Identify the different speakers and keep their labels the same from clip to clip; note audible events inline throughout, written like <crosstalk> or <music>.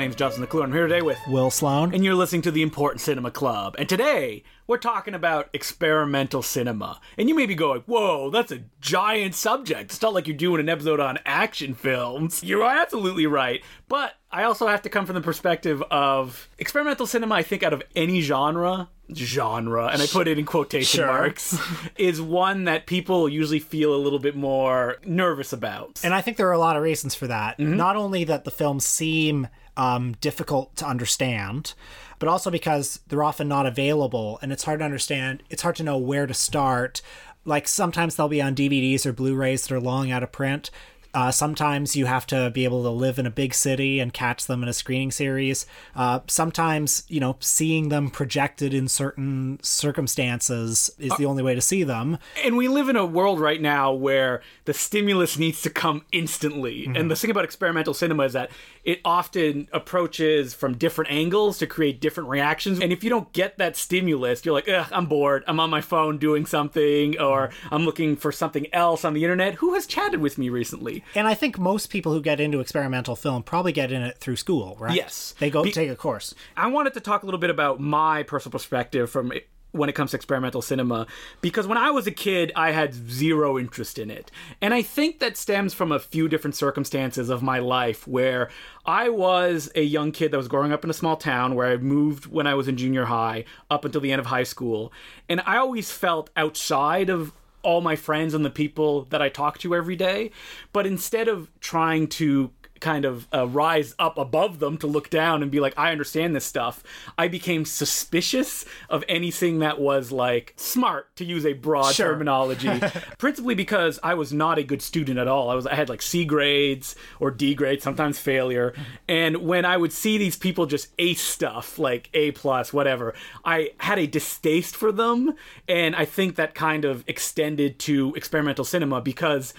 Speaker 1: name's Justin McClure. I'm here today with
Speaker 2: Will Sloan.
Speaker 1: and you're listening to the Important Cinema Club. And today, we're talking about experimental cinema. And you may be going, whoa, that's a giant subject. It's not like you're doing an episode on action films. You're absolutely right. But I also have to come from the perspective of experimental cinema, I think, out of any genre, genre, and I put it in quotation
Speaker 2: Sure.
Speaker 1: marks, <laughs> is one that people usually feel a little bit more nervous about.
Speaker 2: And I think there are a lot of reasons for that.
Speaker 1: Mm-hmm.
Speaker 2: Not only that the films seem um, difficult to understand, but also because they're often not available and it's hard to understand. It's hard to know where to start. Like sometimes they'll be on DVDs or Blu rays that are long out of print. Uh, sometimes you have to be able to live in a big city and catch them in a screening series. Uh, sometimes, you know, seeing them projected in certain circumstances is the only way to see them.
Speaker 1: And we live in a world right now where the stimulus needs to come instantly. And the thing about experimental cinema is that it often approaches from different angles to create different reactions. And if you don't get that stimulus, you're like, Ugh, I'm bored. I'm on my phone doing something, or I'm looking for something else on the internet. Who has chatted with me recently?
Speaker 2: And I think most people who get into experimental film probably get in it through school, right?
Speaker 1: Yes.
Speaker 2: They go
Speaker 1: Be-
Speaker 2: take a course.
Speaker 1: I wanted to talk a little bit about my personal perspective from when it comes to experimental cinema because when I was a kid I had zero interest in it. And I think that stems from a few different circumstances of my life where I was a young kid that was growing up in a small town where I moved when I was in junior high up until the end of high school and I always felt outside of all my friends and the people that I talk to every day. But instead of trying to kind of uh, rise up above them to look down and be like, I understand this stuff, I became suspicious of anything that was like smart, to use a broad
Speaker 2: Sure.
Speaker 1: terminology. <laughs> Principally because I was not a good student at all. I was I had like C grades or D grades, sometimes failure. And when I would see these people just ace stuff like A plus, whatever, I had a distaste for them, and I think that kind of extended to experimental cinema because.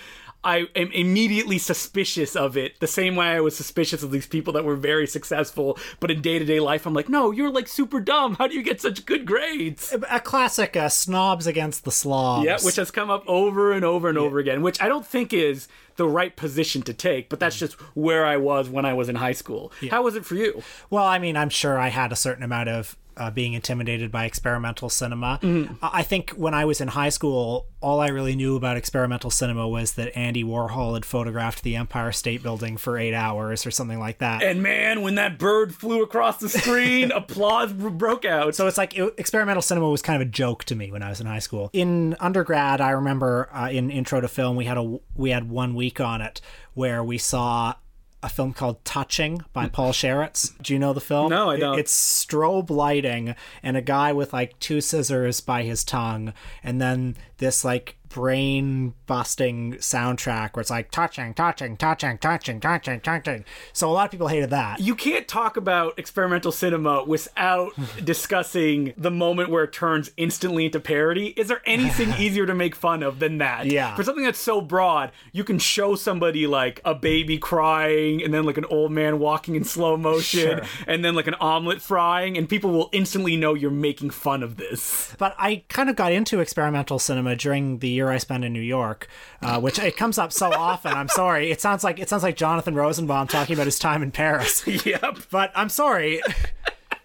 Speaker 1: I am immediately suspicious of it, the same way I was suspicious of these people that were very successful, but in day to day life, I'm like, no, you're like super dumb. How do you get such good grades?
Speaker 2: A classic uh, snobs against the slobs.
Speaker 1: Yeah, which has come up over and over and over again, which I don't think is the right position to take, but that's just where I was when I was in high school. How was it for you?
Speaker 2: well, I mean, I'm sure I had a certain amount of uh, being intimidated by experimental cinema. I I think when I was in high school, all I really knew about experimental cinema was that Andy Warhol had photographed the Empire State Building for eight hours or something like that.
Speaker 1: And man, when that bird flew across the screen, <laughs> applause broke out.
Speaker 2: So it's like it, experimental cinema was kind of a joke to me when I was in high school. In undergrad, I remember uh, in intro to film we had a we had one week on it where we saw a film called Touching by mm. Paul Sharits. Do you know the film?
Speaker 1: No, I don't.
Speaker 2: it's strobe lighting and a guy with like two scissors by his tongue, and then this like brain busting soundtrack where it's like touching, touching, touching, touching, touching, touching. So a lot of people hated that.
Speaker 1: you can't talk about experimental cinema without <laughs> discussing the moment where it turns instantly into parody. Is there anything <laughs> easier to make fun of than that?
Speaker 2: Yeah.
Speaker 1: For something that's so broad, you can show somebody like a baby crying and then like an old man walking in slow motion
Speaker 2: Sure.
Speaker 1: and then like an omelet frying, and people will instantly know you're making fun of this.
Speaker 2: But I kind of got into experimental cinema during the year I spent in New York, uh, which it comes up so often. I'm sorry. It sounds like it sounds like Jonathan Rosenbaum talking about his time in Paris. <laughs>
Speaker 1: yep.
Speaker 2: But I'm sorry.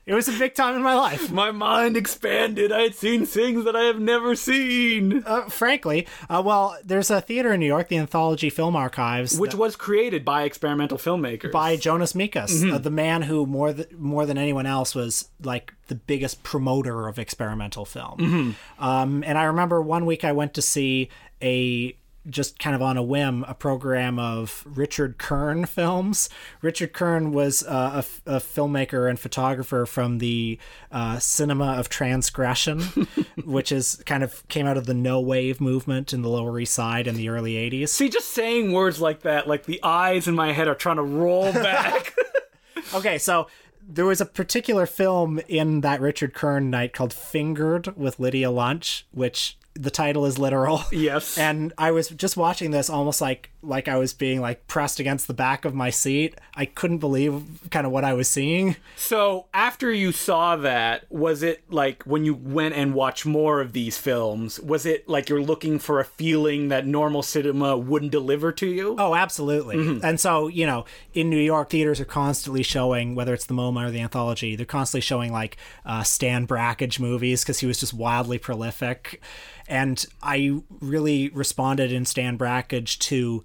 Speaker 2: It was a big time in my life. <laughs>
Speaker 1: My mind expanded. I had seen things that I have never seen.
Speaker 2: Uh, frankly, uh, well, there's a theater in New York, the Anthology Film Archives,
Speaker 1: which was created by experimental filmmakers.
Speaker 2: by Jonas Mekas, uh, the man who more th- more than anyone else was like the biggest promoter of experimental film. Um, and I remember one week I went to see a just kind of on a whim a program of Richard Kern films. Richard Kern was uh, a, f- a filmmaker and photographer from the uh, cinema of transgression, <laughs> which is kind of came out of the no wave movement in the Lower East Side in the early 80s.
Speaker 1: See, just saying words like that, like the eyes in my head are trying to roll <laughs> back. <laughs>
Speaker 2: Okay, so there was a particular film in that Richard Kern night called Fingered with Lydia Lunch, which the title is literal.
Speaker 1: Yes. <laughs>
Speaker 2: And I was just watching this almost like like I was being like pressed against the back of my seat. I couldn't believe kind of what I was seeing.
Speaker 1: So after you saw that, was it like when you went and watched more of these films, was it like you're looking for a feeling that normal cinema wouldn't deliver to you?
Speaker 2: Oh, absolutely. And so, you know, in New York, theaters are constantly showing, whether it's the MoMA or the Anthology, they're constantly showing like uh, Stan Brakhage movies because he was just wildly prolific. And I really responded in Stan Brakhage to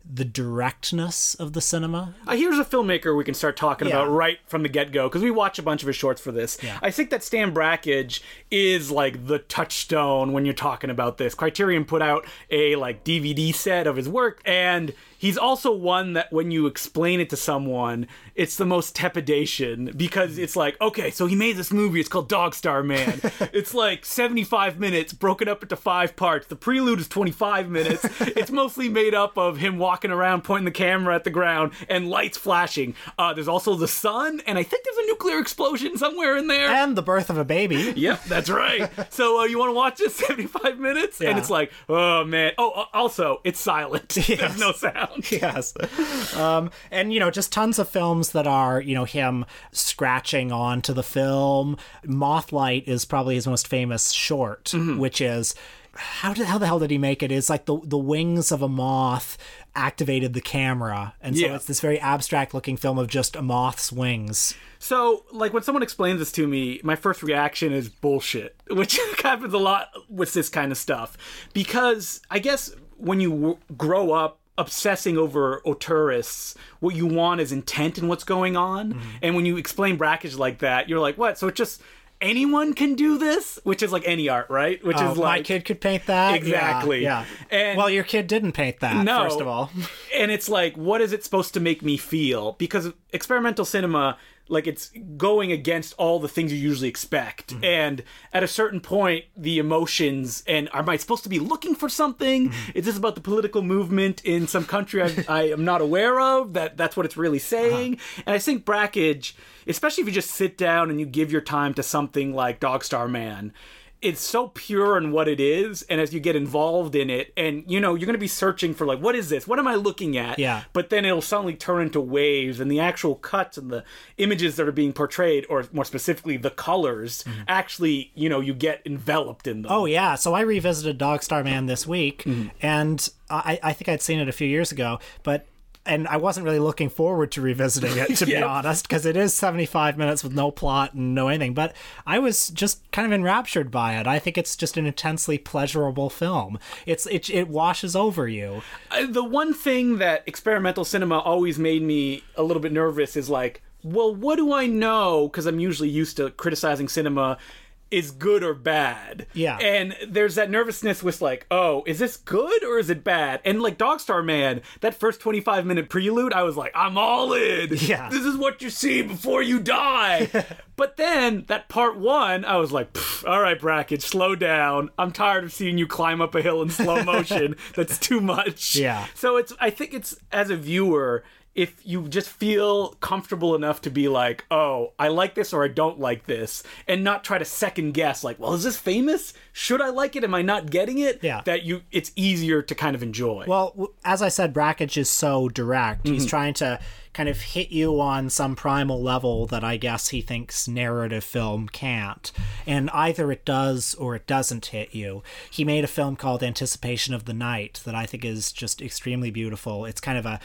Speaker 2: the directness of the cinema.
Speaker 1: Uh, here's a filmmaker we can start talking
Speaker 2: Yeah.
Speaker 1: about right from the get go because we watch a bunch of his shorts for this.
Speaker 2: Yeah.
Speaker 1: I think that Stan Brakhage is like the touchstone when you're talking about this. Criterion put out a like DVD set of his work, and he's also one that when you explain it to someone, it's the most tepidation because it's like, okay, so he made this movie. It's called Dog Star Man. <laughs> it's like 75 minutes broken up into five parts. The prelude is 25 minutes. <laughs> it's mostly made up of him walking around pointing the camera at the ground and lights flashing. Uh, there's also the sun, and I think there's a nuclear explosion somewhere in there.
Speaker 2: And the birth of a baby. <laughs>
Speaker 1: Yep, that's right. so uh, you want to watch this <laughs> 75 minutes, and it's like, oh man. Oh, uh, also, it's silent. <laughs>
Speaker 2: Yes.
Speaker 1: There's no sound.
Speaker 2: yes. Um, and, you know, just tons of films that are, you know, him scratching onto the film. Mothlight is probably his most famous short, which is. How, did, how the hell did he make it? It's like the the wings of a moth activated the camera, and so
Speaker 1: Yeah.
Speaker 2: it's this very abstract looking film of just a moth's wings.
Speaker 1: So, like, when someone explains this to me, my first reaction is bullshit, <laughs> which happens a lot with this kind of stuff. Because I guess when you w- grow up obsessing over auteurists, what you want is intent in what's going on. Mm-hmm. And when you explain Brakhage like that, you're like, what? So it's just anyone can do this? Which is like any art, right? Which
Speaker 2: Oh,
Speaker 1: is like.
Speaker 2: my kid could paint that.
Speaker 1: Exactly.
Speaker 2: Yeah. yeah.
Speaker 1: And-
Speaker 2: well, your kid didn't paint that.
Speaker 1: No.
Speaker 2: First of all, <laughs>
Speaker 1: and it's like what is it supposed to make me feel because experimental cinema like it's going against all the things you usually expect. Mm-hmm. And at a certain point the emotions and am i supposed to be looking for something? Mm-hmm. Is this about the political movement in some country I, <laughs> I am not aware of? That that's what it's really uh-huh. saying. And i think brakhage especially if you just sit down and you give your time to something like dog star man it's so pure in what it is and as you get involved in it and you know you're going to be searching for like what is this? What am i looking at?
Speaker 2: Yeah.
Speaker 1: but then it'll suddenly turn into waves and the actual cuts and the images that are being portrayed or more specifically the colors actually you know you get enveloped in them.
Speaker 2: Mm-hmm. Oh yeah, so I revisited Dog Star Man this week, and I, I think I'd seen it a few years ago, but and I wasn't really looking forward to revisiting it to be <laughs> honest, because it is seventy five minutes with no plot and no anything. But I was just kind of enraptured by it. I think it's just an intensely pleasurable film. It's it it washes over you.
Speaker 1: Uh, the one thing that experimental cinema always made me a little bit nervous is like, well, what do I know? Because I'm usually used to criticizing cinema is good or bad.
Speaker 2: Yeah.
Speaker 1: And there's that nervousness with like, oh, is this good or is it bad? And like Dog Star Man, that first 25 minute prelude, I was like, I'm all in.
Speaker 2: Yeah.
Speaker 1: This is what you see before you die. <laughs> but then that part one, I was like, all right, Brakhage, slow down. I'm tired of seeing you climb up a hill in slow motion. <laughs> That's too much.
Speaker 2: Yeah.
Speaker 1: So it's I think it's as a viewer, if you just feel comfortable enough to be like, oh, I like this or I don't like this, and not try to second guess, like, well, is this famous? Should I like it? Am I not getting it?
Speaker 2: Yeah.
Speaker 1: That you it's easier to kind of enjoy.
Speaker 2: Well, as I said, Brakhage is so direct. He's mm-hmm. trying to kind of hit you on some primal level that I guess he thinks narrative film can't. And either it does or it doesn't hit you. He made a film called Anticipation of the Night that I think is just extremely beautiful. It's kind of a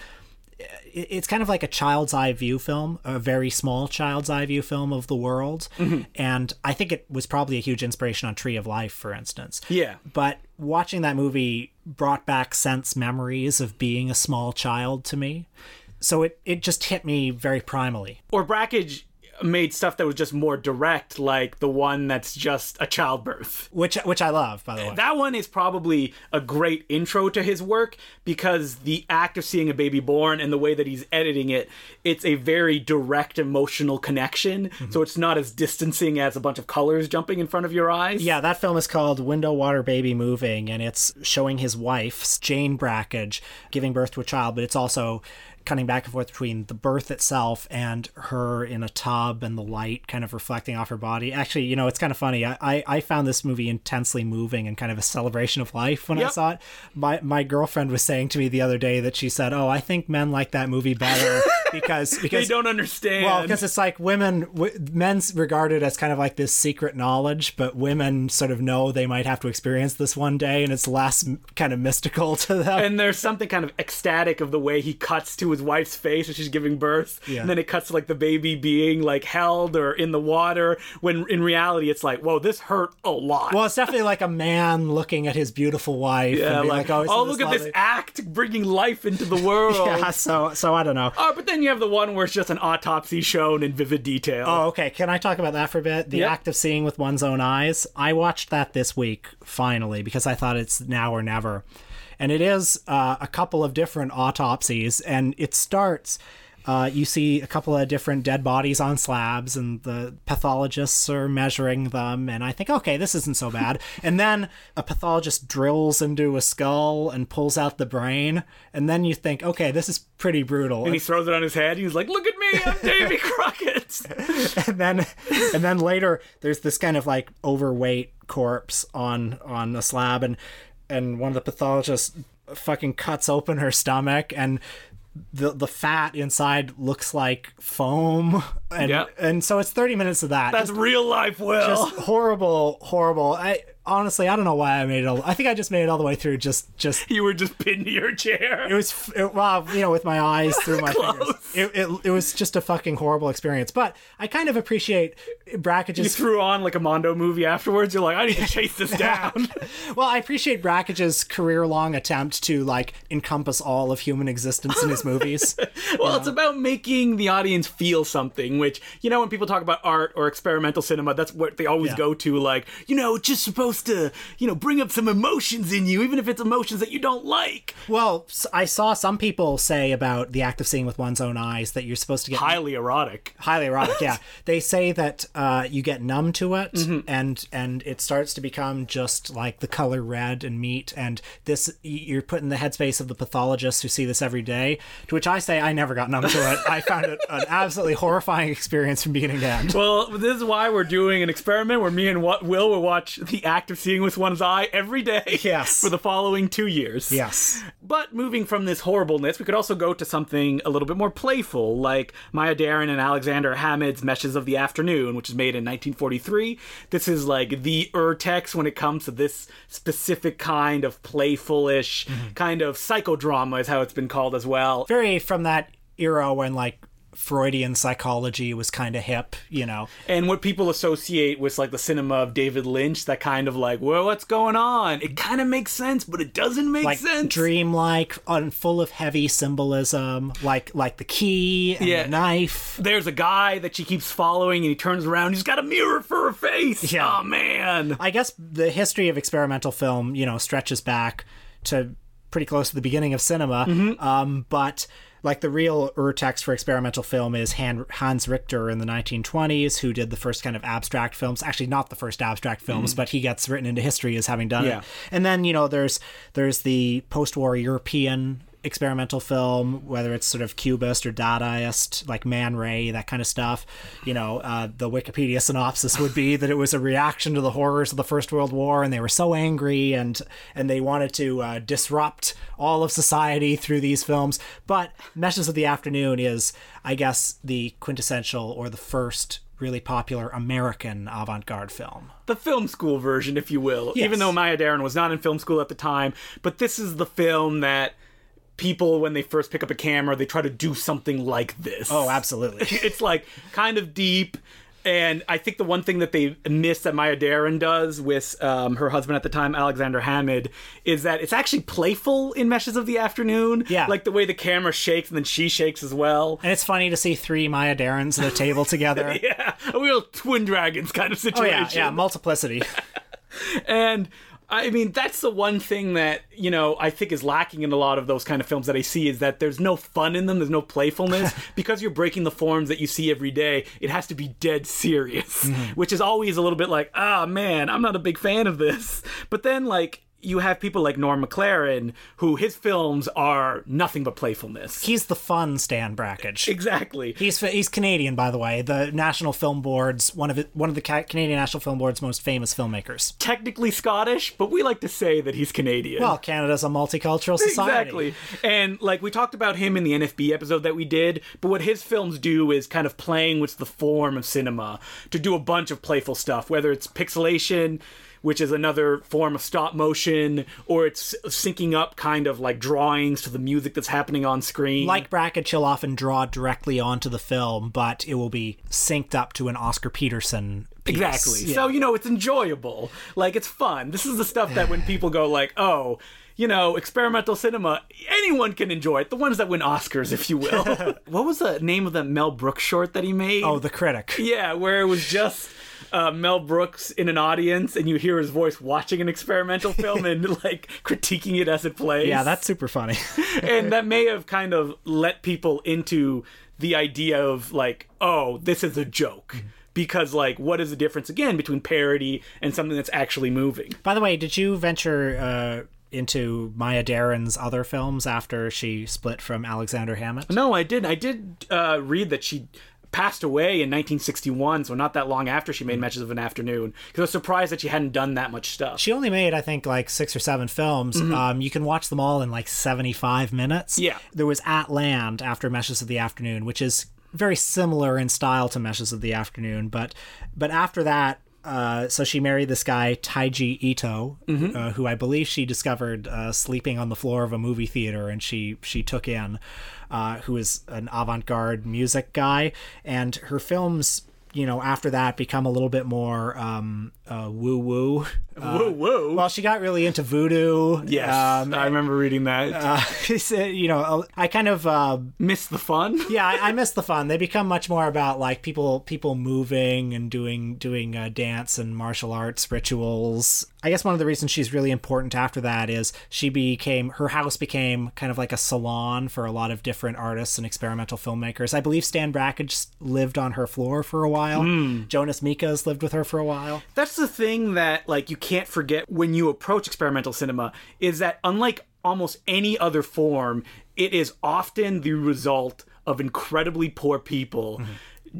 Speaker 2: it's kind of like a child's eye view film, a very small child's eye view film of the world. Mm-hmm. And I think it was probably a huge inspiration on Tree of Life, for instance
Speaker 1: yeah.
Speaker 2: but watching that movie brought back sense memories of being a small child to me so it, it just hit me very primally
Speaker 1: Or Brakhage made stuff that was just more direct, like the one that's just a childbirth.
Speaker 2: which which i love by the way
Speaker 1: That one is probably a great intro to his work because the act of seeing a baby born and the way that he's editing it, it's a very direct emotional connection.
Speaker 2: Mm-hmm.
Speaker 1: So it's not as distancing as a bunch of colors jumping in front of your eyes.
Speaker 2: yeah that film is called window water baby moving and it's showing his wife jane brakhage giving birth to a child but it's also cutting back and forth between the birth itself and her in a tub and the light kind of reflecting off her body. Actually, you know, it's kind of funny. I, I, I found this movie intensely moving and kind of a celebration of life when I saw it. My my girlfriend was saying to me the other day that she said, "Oh, I think men like that movie better because <laughs> because They
Speaker 1: don't understand.
Speaker 2: well, because it's like women, w- men's regarded as kind of like this secret knowledge, but women sort of know they might have to experience this one day, and it's less m- kind of mystical <laughs> to them.
Speaker 1: and there's something kind of ecstatic of the way he cuts to his wife's face as she's giving birth
Speaker 2: Yeah.
Speaker 1: and then it cuts to like the baby being like held or in the water when in reality it's like whoa this hurt a lot
Speaker 2: well, it's definitely like a man looking at his beautiful wife
Speaker 1: yeah,
Speaker 2: and being
Speaker 1: like,
Speaker 2: like, "Oh,
Speaker 1: oh look at this act bringing life into the world <laughs>
Speaker 2: Yeah, so so I don't know.
Speaker 1: Oh, but then you have the one where it's just an autopsy shown in vivid detail.
Speaker 2: Oh, okay. Can I talk about that for a bit? The
Speaker 1: Yep.
Speaker 2: act of seeing with one's own eyes. I watched that this week finally because I thought it's now or never, and it is uh, a couple of different autopsies, and it starts. Uh, you see a couple of different dead bodies on slabs, and the pathologists are measuring them. And I think, okay, this isn't so bad. <laughs> and then a pathologist drills into a skull and pulls out the brain. And then you think, okay, this is pretty brutal.
Speaker 1: and he throws it on his head. He's like, "Look at me, I'm <laughs> Davy Crockett." <laughs>
Speaker 2: and then and then later there's this kind of like overweight corpse on on a slab and and one of the pathologists fucking cuts open her stomach and the the fat inside looks like foam and
Speaker 1: Yep.
Speaker 2: and so it's 30 minutes of that
Speaker 1: That's real life, Will.
Speaker 2: just horrible horrible i honestly i don't know why i made it all i think i just made it all the way through just just
Speaker 1: you were just pinned to your chair.
Speaker 2: it was it, well you know with my eyes through my fingers it, it, it was just a fucking horrible experience but i kind of appreciate
Speaker 1: Brakhage's.
Speaker 2: you
Speaker 1: threw on like a Mondo movie afterwards. You're like, I need to chase this <laughs> down.
Speaker 2: well i appreciate brakhage's career-long attempt to like encompass all of human existence in his movies <laughs>
Speaker 1: well, it's about making the audience feel something, which, you know, when people talk about art or experimental cinema, that's what they always
Speaker 2: Yeah.
Speaker 1: go to. Like, you know, just supposed to, you know, bring up some emotions in you, even if it's emotions that you don't like.
Speaker 2: well I saw some people say about the act of seeing with one's own eyes that you're supposed to get
Speaker 1: Highly erotic.
Speaker 2: highly erotic yeah they say that uh, you get numb to it
Speaker 1: Mm-hmm.
Speaker 2: and and it starts to become just like the color red and meat and this you're put in the headspace of the pathologists who see this every day to which i say i never got numb to it i found it an absolutely horrifying experience from beginning to end
Speaker 1: Well, this is why we're doing an experiment where me and Wa- Will will watch The Act of Seeing with One's Eye every day <laughs>
Speaker 2: Yes.
Speaker 1: for the following two years.
Speaker 2: yes
Speaker 1: But moving from this horribleness, we could also go to something a little bit more playful, like Maya Deren and Alexander Hamid's Meshes of the Afternoon, which is made in 1943. This is like the urtext when it comes to this specific kind of playful-ish mm-hmm. kind of psychodrama, is how it's been called as well.
Speaker 2: very from that era when like freudian psychology was kind of hip you know
Speaker 1: And what people associate with like the cinema of David Lynch, that kind of like, well, what's going on? It kind of makes sense, but it doesn't make
Speaker 2: like
Speaker 1: sense.
Speaker 2: dreamlike and full of heavy symbolism like like the key and
Speaker 1: Yeah.
Speaker 2: the knife
Speaker 1: There's a guy that she keeps following, and he turns around. He's got a mirror for a face.
Speaker 2: Yeah.
Speaker 1: Oh man.
Speaker 2: I guess the history of experimental film, you know, stretches back to pretty close to the beginning of cinema. Um, but like the real urtext for experimental film is Han- Hans Richter in the 1920s, who did the first kind of abstract films. Actually, not the first abstract films, mm-hmm. but he gets written into history as having done
Speaker 1: Yeah.
Speaker 2: it. And then you know, there's there's the post-war European experimental film, whether it's sort of cubist or Dadaist, like Man Ray, that kind of stuff. You know, uh, the Wikipedia synopsis would be that it was a reaction to the horrors of the First World War, and they were so angry and and they wanted to uh, disrupt all of society through these films. But Meshes of the Afternoon is, I guess, the quintessential or the first really popular American avant-garde film.
Speaker 1: the film school version, if you will.
Speaker 2: Yes.
Speaker 1: Even though Maya Deren was not in film school at the time, but this is the film that people, when they first pick up a camera, they try to do something like this.
Speaker 2: Oh, absolutely. <laughs>
Speaker 1: it's like kind of deep. And I think the one thing that they miss that Maya Deren does with um, her husband at the time, Alexander Hamid, is that it's actually playful in Meshes of the Afternoon.
Speaker 2: Yeah.
Speaker 1: Like the way the camera shakes and then she shakes as well.
Speaker 2: And it's funny to see three Maya Derens at a table <laughs> together.
Speaker 1: Yeah. A real twin dragons kind of situation.
Speaker 2: Oh yeah, yeah, multiplicity. <laughs>
Speaker 1: And I mean, that's the one thing that, you know, I think is lacking in a lot of those kind of films that I see is that there's no fun in them, there's no playfulness. <laughs> because you're breaking the forms that you see every day, it has to be dead serious, which is always a little bit like, ah, man, I'm not a big fan of this. But then, like, you have people like Norm McLaren, who his films are nothing but playfulness.
Speaker 2: He's the fun Stan Brakhage.
Speaker 1: exactly.
Speaker 2: He's he's Canadian, by the way. The National Film Board's one of it, one of the Canadian National Film Board's most famous filmmakers.
Speaker 1: Technically Scottish, but we like to say that he's Canadian.
Speaker 2: Well, Canada's a multicultural society.
Speaker 1: Exactly. And like we talked about him in the NFB episode that we did, but what his films do is kind of playing with the form of cinema to do a bunch of playful stuff, whether it's pixelation, which is another form of stop motion, or it's syncing up kind of like drawings to the music that's happening on screen.
Speaker 2: Like Brakhage, he'll often draw directly onto the film, but it will be synced up to an Oscar Peterson. Piece.
Speaker 1: Exactly.
Speaker 2: Yeah.
Speaker 1: So, you know, it's enjoyable. Like, it's fun. This is the stuff that when people go, like, oh, you know, experimental cinema, anyone can enjoy it. The ones that win Oscars, if you will. <laughs> what was the name of the Mel Brooks short that he made?
Speaker 2: oh, the critic.
Speaker 1: yeah, where it was just uh, Mel Brooks in an audience and you hear his voice watching an experimental <laughs> film and, like, critiquing it as it plays.
Speaker 2: Yeah, that's super funny. <laughs>
Speaker 1: and that may have kind of let people into the idea of like, oh, this is a joke.
Speaker 2: Mm-hmm.
Speaker 1: Because like, what is the difference again between parody and something that's actually moving?
Speaker 2: By the way, did you venture uh, into Maya Deren's other films after she split from Alexander Hamid?
Speaker 1: No, I did. I did uh, read that she passed away in 1961, so not that long after she made Matches of an Afternoon. Because I was surprised that she hadn't done that much stuff.
Speaker 2: She only made, I think, like six or seven films. Um, you can watch them all in like 75 minutes.
Speaker 1: Mm-hmm. Yeah.
Speaker 2: There was At Land after Meshes of the Afternoon, which is very similar in style to Meshes of the Afternoon. But but after that, uh, so she married this guy, Teiji Ito, uh, who I believe she discovered uh, sleeping on the floor of a movie theater and she, she took in, uh, who is an avant garde music guy. And her films. You know, after that, become a little bit more um, uh, woo woo.
Speaker 1: whoa, whoa.
Speaker 2: Well, she got really into voodoo.
Speaker 1: yes,
Speaker 2: Um,
Speaker 1: I remember reading that. <laughs>
Speaker 2: uh, <laughs> uh, you know, I kind of, uh,
Speaker 1: Miss the fun. <laughs>
Speaker 2: yeah, I, I miss the fun. They become much more about like people, people moving and doing, doing uh, dance and martial arts rituals. I guess one of the reasons she's really important after that is she became her house became kind of like a salon for a lot of different artists and experimental filmmakers. I believe Stan Brakhage lived on her floor for a while. Hmm. Jonas Mekas lived with her for a while.
Speaker 1: That's the thing that like you can't forget when you approach experimental cinema is that unlike almost any other form, it is often the result of incredibly poor people mm-hmm.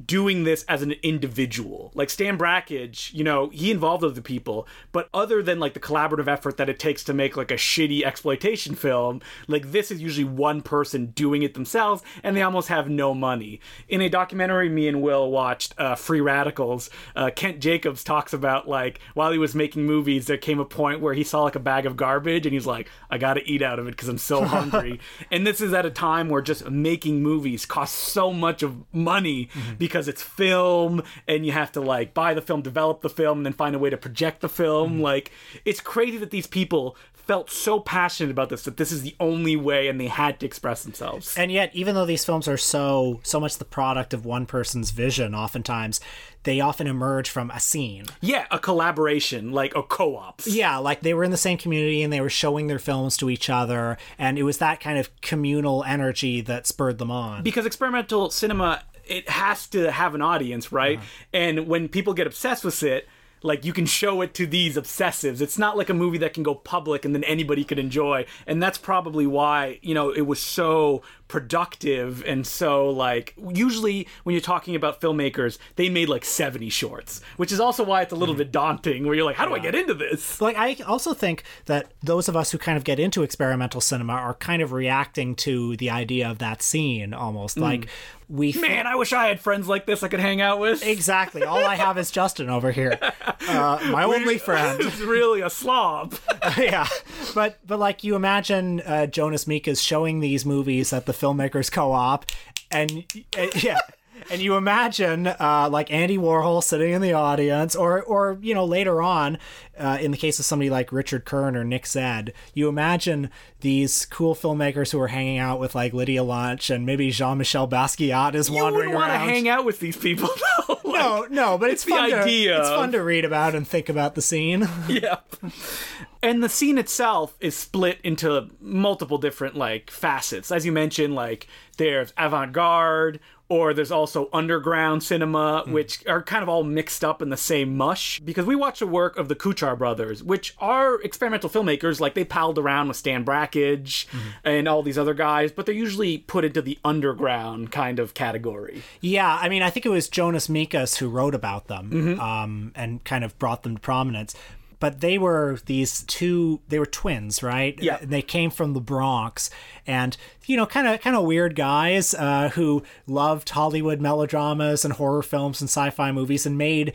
Speaker 1: Doing this as an individual. Like Stan Brakhage, you know, he involved other people, but other than like the collaborative effort that it takes to make like a shitty exploitation film, like this is usually one person doing it themselves and they almost have no money. In a documentary me and Will watched, uh, Free Radicals, uh, Ken Jacobs talks about like while he was making movies, there came a point where he saw like a bag of garbage and he's like, I gotta eat out of it because I'm so <laughs> hungry. and this is at a time where just making movies costs so much of money because it's film and you have to like buy the film, develop the film, and then find a way to project the film. Mm-hmm. Like it's crazy that these people felt so passionate about this that this is the only way and they had to express themselves.
Speaker 2: and yet even though these films are so so much the product of one person's vision oftentimes they often emerge from a scene
Speaker 1: yeah, a collaboration, like a co-ops.
Speaker 2: yeah like they were in the same community and they were showing their films to each other and it was that kind of communal energy that spurred them on
Speaker 1: because experimental cinema it has to have an audience right? Uh-huh. And when people get obsessed with it like you can show it to these obsessives. It's not like a movie that can go public and then anybody could enjoy. And that's probably why you know it was so productive. And so like usually when you're talking about filmmakers they made like 70 shorts which is also why it's a little bit daunting where you're like how do i get into this?
Speaker 2: Like i also think that those of us who kind of get into experimental cinema are kind of reacting to the idea of that scene almost. Like we
Speaker 1: man i wish i had friends like this i could hang out with.
Speaker 2: Exactly. All i have is justin over here. <laughs> Uh, my only friend.
Speaker 1: He's <laughs> really a slob. <laughs>
Speaker 2: Yeah, but but like you imagine uh, Jonas Mekas showing these movies at the filmmakers co-op, and yeah. And you imagine, uh, like Andy Warhol sitting in the audience, or, or you know, later on, uh, in the case of somebody like Richard Kern or Nick Zedd, you imagine these cool filmmakers who are hanging out with like Lydia Lunch and maybe Jean-Michel Basquiat is
Speaker 1: you
Speaker 2: wandering
Speaker 1: wouldn't want to hang out with these people <laughs> though
Speaker 2: no, no, but it's,
Speaker 1: the
Speaker 2: fun
Speaker 1: idea
Speaker 2: To, it's fun to read about and think about the scene. <laughs>
Speaker 1: yeah. And the scene itself is split into multiple different like facets. As you mentioned, like there's avant-garde or there's also underground cinema,
Speaker 2: Hmm.
Speaker 1: which are kind of all mixed up in the same mush. Because we watch the work of the Kuchar brothers, which are experimental filmmakers, like they palled around with Stan Brakhage
Speaker 2: Hmm.
Speaker 1: and all these other guys, but they're usually put into the underground kind of category.
Speaker 2: Yeah, I mean, I think it was Jonas Mekas who wrote about them
Speaker 1: Mm-hmm.
Speaker 2: um, and kind of brought them to prominence. But they were these two, they were twins, right?
Speaker 1: Yeah.
Speaker 2: They came from the Bronx and, you know, kind of kind of weird guys uh, who loved Hollywood melodramas and horror films and sci fi movies and made.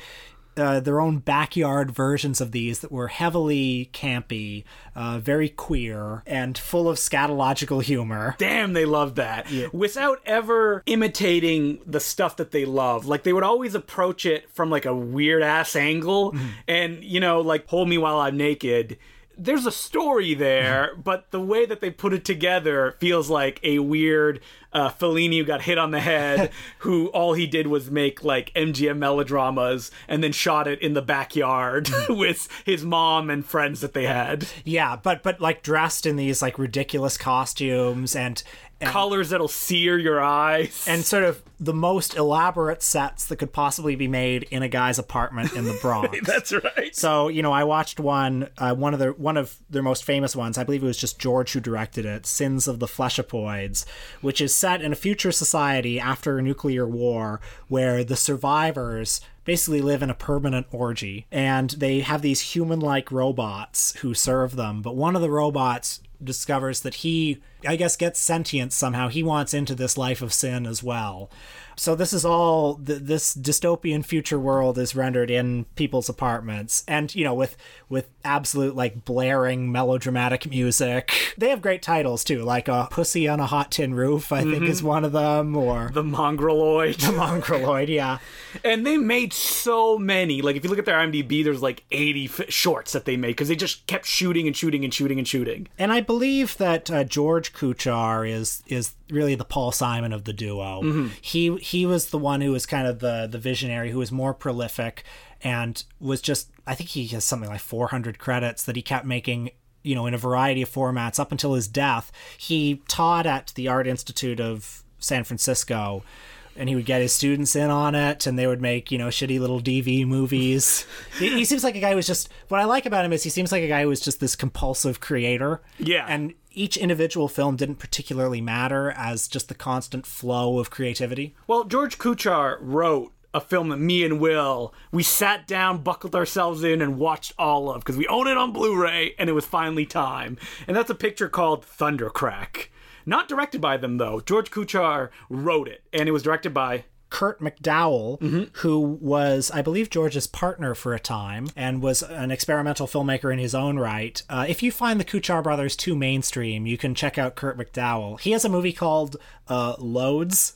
Speaker 2: Uh, their own backyard versions of these that were heavily campy, uh, very queer, and full of scatological humor.
Speaker 1: damn they loved that. Without ever imitating the stuff that they love like they would always approach it from like a weird ass angle. And you know like hold me while i'm naked. There's a story there but the way that they put it together feels like a weird uh, Fellini who got hit on the head, <laughs> who all he did was make like MGM melodramas and then shot it in the backyard <laughs> with his mom and friends that they had.
Speaker 2: Yeah, but but like dressed in these like ridiculous costumes and and,
Speaker 1: Colors that'll sear your eyes.
Speaker 2: and sort of the most elaborate sets that could possibly be made in a guy's apartment in the <laughs> Bronx.
Speaker 1: That's right.
Speaker 2: So you know, I watched one, uh, one of their one of their most famous ones. I believe it was just George who directed it, "Sins of the Fleshopoids," which is set in a future society after a nuclear war, where the survivors basically live in a permanent orgy, and they have these human-like robots who serve them. But one of the robots discovers that he, I guess, gets sentience somehow. He wants into this life of sin as well. So this is all th- this dystopian future world is rendered in people's apartments, and you know, with with absolute like blaring melodramatic music. They have great titles too, like a "Pussy on a Hot Tin Roof," I think is one of them, or
Speaker 1: The Mongroloid.
Speaker 2: "Mongoloid." Yeah, <laughs>
Speaker 1: and they made so many. Like, if you look at their IMDb, there's like 80 f- shorts that they made because they just kept shooting and shooting and shooting and shooting.
Speaker 2: and I believe that uh, George Kuchar is is really the Paul Simon of the duo. Mm-hmm. He he was the one who was kind of the the visionary, who was more prolific, and was just I think he has something like 400 credits that he kept making. You know, in a variety of formats up until his death. He taught at the Art Institute of San Francisco, and he would get his students in on it, and they would make you know shitty little DV movies. <laughs> he, he seems like a guy who's just. What I like about him is he seems like a guy who is just this compulsive creator.
Speaker 1: Yeah.
Speaker 2: and each individual film didn't particularly matter as just the constant flow of creativity.
Speaker 1: Well, George Kuchar wrote a film that me and Will we sat down, buckled ourselves in, and watched all of because we own it on Blu-ray, and it was finally time. And that's a picture called Thundercrack. Not directed by them though. George Kuchar wrote it, and it was directed by
Speaker 2: Curt McDowell, who was, I believe, George's partner for a time and was an experimental filmmaker in his own right. Uh, if you find the Kuchar brothers too mainstream, you can check out Curt McDowell. He has a movie called uh, Loads.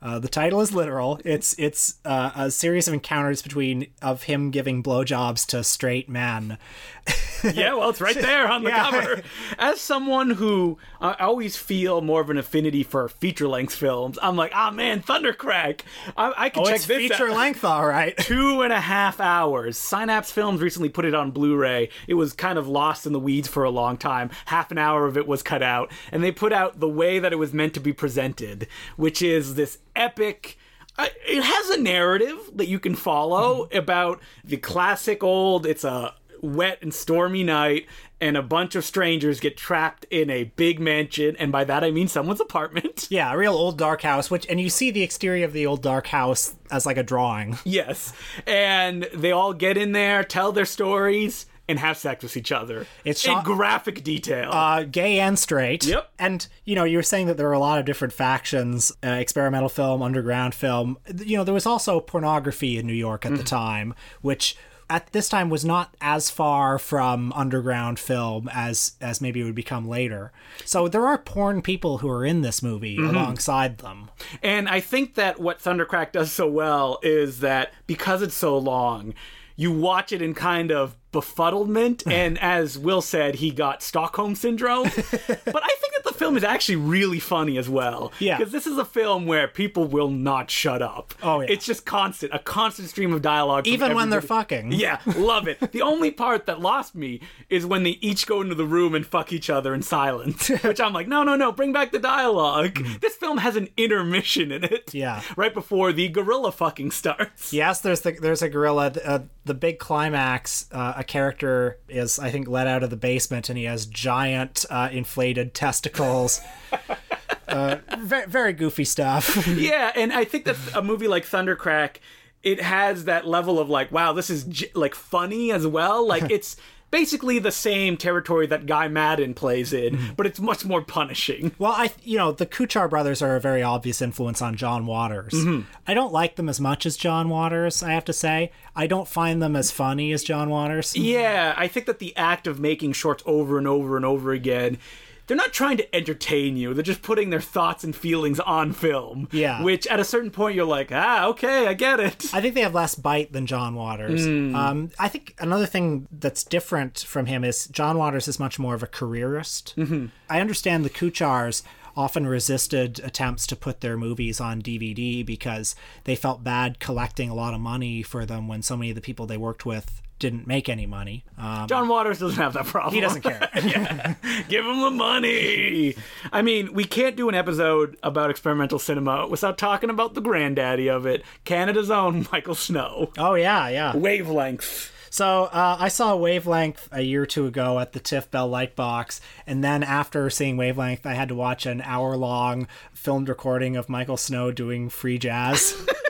Speaker 2: Uh, the title is literal. It's it's uh, a series of encounters between of him giving blowjobs to straight men. <laughs>
Speaker 1: yeah, well, it's right there on the
Speaker 2: Yeah.
Speaker 1: cover. As someone who uh, I always feel more of an affinity for feature length films, I'm like, ah, man, Thundercrack. I, I can
Speaker 2: Oh,
Speaker 1: check this
Speaker 2: feature
Speaker 1: out.
Speaker 2: length, all right. <laughs>
Speaker 1: Two and a half hours. Synapse Films recently put it on Blu-ray. It was kind of lost in the weeds for a long time. Half an hour of it was cut out, and they put out the way that it was meant to be presented, which is this epic. I- It has a narrative that you can follow about the classic old. It's a wet and stormy night, and a bunch of strangers get trapped in a big mansion, and by that I mean someone's apartment. <laughs>
Speaker 2: Yeah, a real old dark house. Which and you see the exterior of the old dark house as like a drawing. <laughs>
Speaker 1: Yes. And they all get in there, tell their stories, and have sex with each other.
Speaker 2: It's
Speaker 1: in graphic detail.
Speaker 2: uh, gay and straight.
Speaker 1: Yep.
Speaker 2: And you know, you were saying that there were a lot of different factions: uh, experimental film, underground film. You know, there was also pornography in New York at the time, which at this time was not as far from underground film as as maybe it would become later. So there are porn people who are in this movie mm-hmm. alongside them.
Speaker 1: and I think that what Thundercrack does so well is that because it's so long, you watch it in kind of befuddlement <laughs> and as Will said, he got Stockholm syndrome. <laughs> but I think film is actually really funny as well.
Speaker 2: Yeah.
Speaker 1: Because this is a film where people will not shut up.
Speaker 2: Oh, yeah.
Speaker 1: It's just constant, a constant stream of dialogue.
Speaker 2: Even when they're fucking.
Speaker 1: Yeah, love it. the only part that lost me is when they each go into the room and fuck each other in silence. <laughs> Which I'm like, no, no, no, bring back the dialogue. This film has an intermission in it.
Speaker 2: Yeah.
Speaker 1: Right before the gorilla fucking starts.
Speaker 2: Yes, there's the there's a gorilla. Uh, the big climax, uh, a character is I think let out of the basement, and he has giant uh, inflated testicles. <laughs> uh, very, very goofy stuff. <laughs>
Speaker 1: Yeah, and I think that a movie like Thundercrack, it has that level of like, wow, this is j- like funny as well. Like <laughs> it's basically the same territory that Guy Maddin plays in, mm-hmm. but it's much more punishing.
Speaker 2: well, I you know the Kuchar brothers are a very obvious influence on John Waters. Mm-hmm. I don't like them as much as John Waters. I have to say, I don't find them as funny as John Waters.
Speaker 1: Yeah, I think that the act of making shorts over and over and over again. They're not trying to entertain you. They're just putting their thoughts and feelings on film.
Speaker 2: Yeah.
Speaker 1: Which at a certain point you're like, ah, okay, I get it.
Speaker 2: I think they have less bite than John Waters. Um, I think another thing that's different from him is John Waters is much more of a careerist. Mm-hmm. I understand the Kuchars often resisted attempts to put their movies on DVD because they felt bad collecting a lot of money for them when so many of the people they worked with didn't make any money. Um,
Speaker 1: John Waters doesn't have that problem.
Speaker 2: he doesn't care. <laughs>
Speaker 1: Give him the money. I mean, we can't do an episode about experimental cinema without talking about the granddaddy of it, Canada's own <laughs> Michael Snow.
Speaker 2: oh yeah, yeah.
Speaker 1: Wavelength.
Speaker 2: So uh, I saw Wavelength a year or two ago at the TIFF Bell Lightbox, and then after seeing Wavelength, I had to watch an hour-long filmed recording of Michael Snow doing free jazz. <laughs>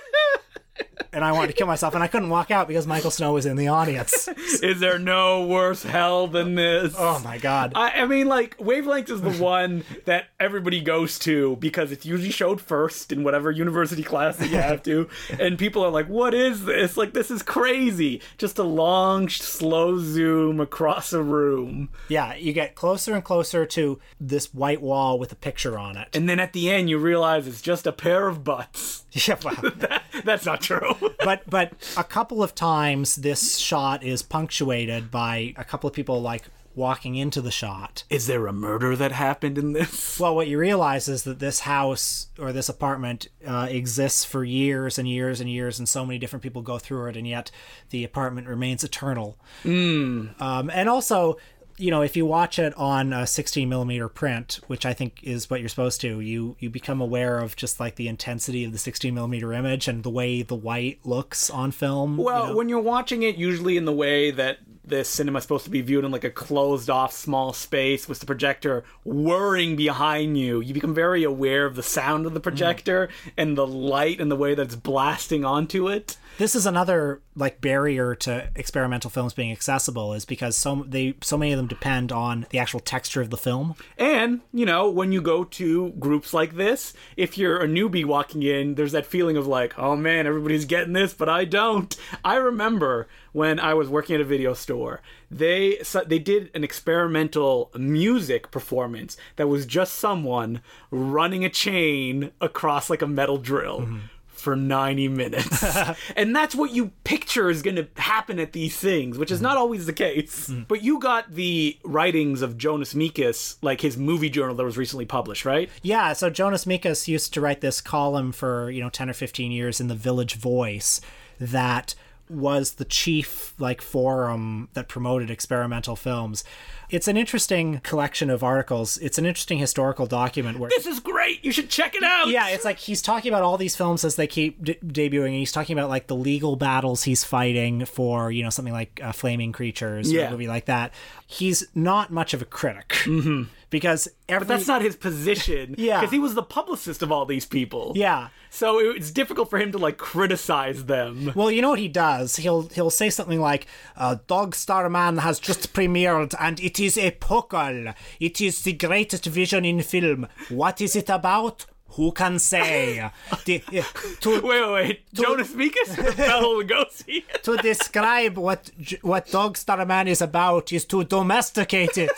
Speaker 2: and I wanted to kill myself, and I couldn't walk out because Michael Snow was in the audience. <laughs>
Speaker 1: Is there no worse hell than this?
Speaker 2: Oh my god!
Speaker 1: I, I mean, like, Wavelength is the <laughs> one that everybody goes to because it's usually showed first in whatever university class that you have to. <laughs> and people are like, what is this? Like, this is crazy. Just a long, slow zoom across a room.
Speaker 2: yeah, you get closer and closer to this white wall with a picture on it.
Speaker 1: And then at the end, you realize it's just a pair of butts. <laughs>
Speaker 2: yeah, well, <laughs>
Speaker 1: That, that's not true. <laughs>
Speaker 2: but but a couple of times this shot is punctuated by a couple of people like walking into the shot.
Speaker 1: is there a murder that happened in this?
Speaker 2: Well, what you realize is that this house or this apartment uh, exists for years and years and years, and so many different people go through it, and yet the apartment remains eternal. Mm. Um, and also, you know, if you watch it on a 16 millimeter print, which I think is what you're supposed to, you you become aware of just like the intensity of the 16 millimeter image and the way the white looks on film. you
Speaker 1: Well,
Speaker 2: know?
Speaker 1: when you're watching it, usually in the way that the cinema is supposed to be viewed in like a closed off small space with the projector whirring behind you, you become very aware of the sound of the projector and the light and the way that it's blasting onto it.
Speaker 2: this is another like barrier to experimental films being accessible is because so they so many of them depend on the actual texture of the film.
Speaker 1: And, you know, when you go to groups like this, if you're a newbie walking in, there's that feeling of like, oh man, everybody's getting this, but I don't. I remember when I was working at a video store, they so they did an experimental music performance that was just someone running a chain across like a metal drill. Mm-hmm. For 90 minutes. <laughs> and that's what you picture is going to happen at these things, which is mm-hmm. not always the case. Mm. But you got the writings of Jonas Mekas, like his movie journal that was recently published, right?
Speaker 2: Yeah, so Jonas Mekas used to write this column for, you know, 10 or 15 years in the Village Voice that was the chief like forum that promoted experimental films. It's an interesting collection of articles. It's an interesting historical document where
Speaker 1: This is great. You should check it out.
Speaker 2: yeah, it's like he's talking about all these films as they keep d- debuting. And he's talking about like the legal battles he's fighting for, you know, something like uh, Flaming Creatures or a movie like that. He's not much of a critic mm-hmm. because every
Speaker 1: That's not his position. <laughs>
Speaker 2: Yeah.
Speaker 1: Because he was the publicist of all these people.
Speaker 2: yeah.
Speaker 1: So it's difficult for him to like criticize them.
Speaker 2: Well, you know what he does? He'll he'll say something like, uh, "Dog Star Man has just premiered, and it is a pocal. It is the greatest vision in film. What is it about? Who can say? the, uh, to <laughs>
Speaker 1: Wait, wait, wait. Jonas Mekas? Bela Lugosi?
Speaker 2: to describe what what Dog Star Man is about is to domesticate it.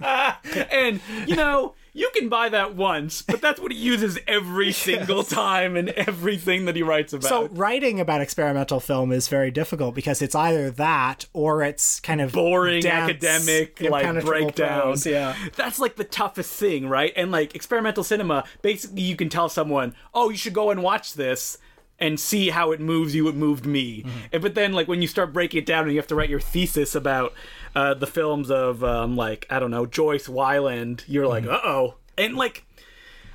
Speaker 2: <laughs>
Speaker 1: and, you know, you can buy that once, but that's what he uses every <laughs> single time in everything that he writes about.
Speaker 2: So writing about experimental film is very difficult because it's either that or it's kind of
Speaker 1: boring
Speaker 2: dense,
Speaker 1: academic like
Speaker 2: impenetrable
Speaker 1: breakdown.
Speaker 2: prose, Yeah.
Speaker 1: That's like the toughest thing, right? And like experimental cinema, basically you can tell someone, "Oh, you should go and watch this." And see how it moves you. It moved me.
Speaker 2: Mm-hmm.
Speaker 1: And, but then, like when you start breaking it down, and you have to write your thesis about uh, the films of, um, like I don't know, Joyce Wieland, you're like, uh oh. And like,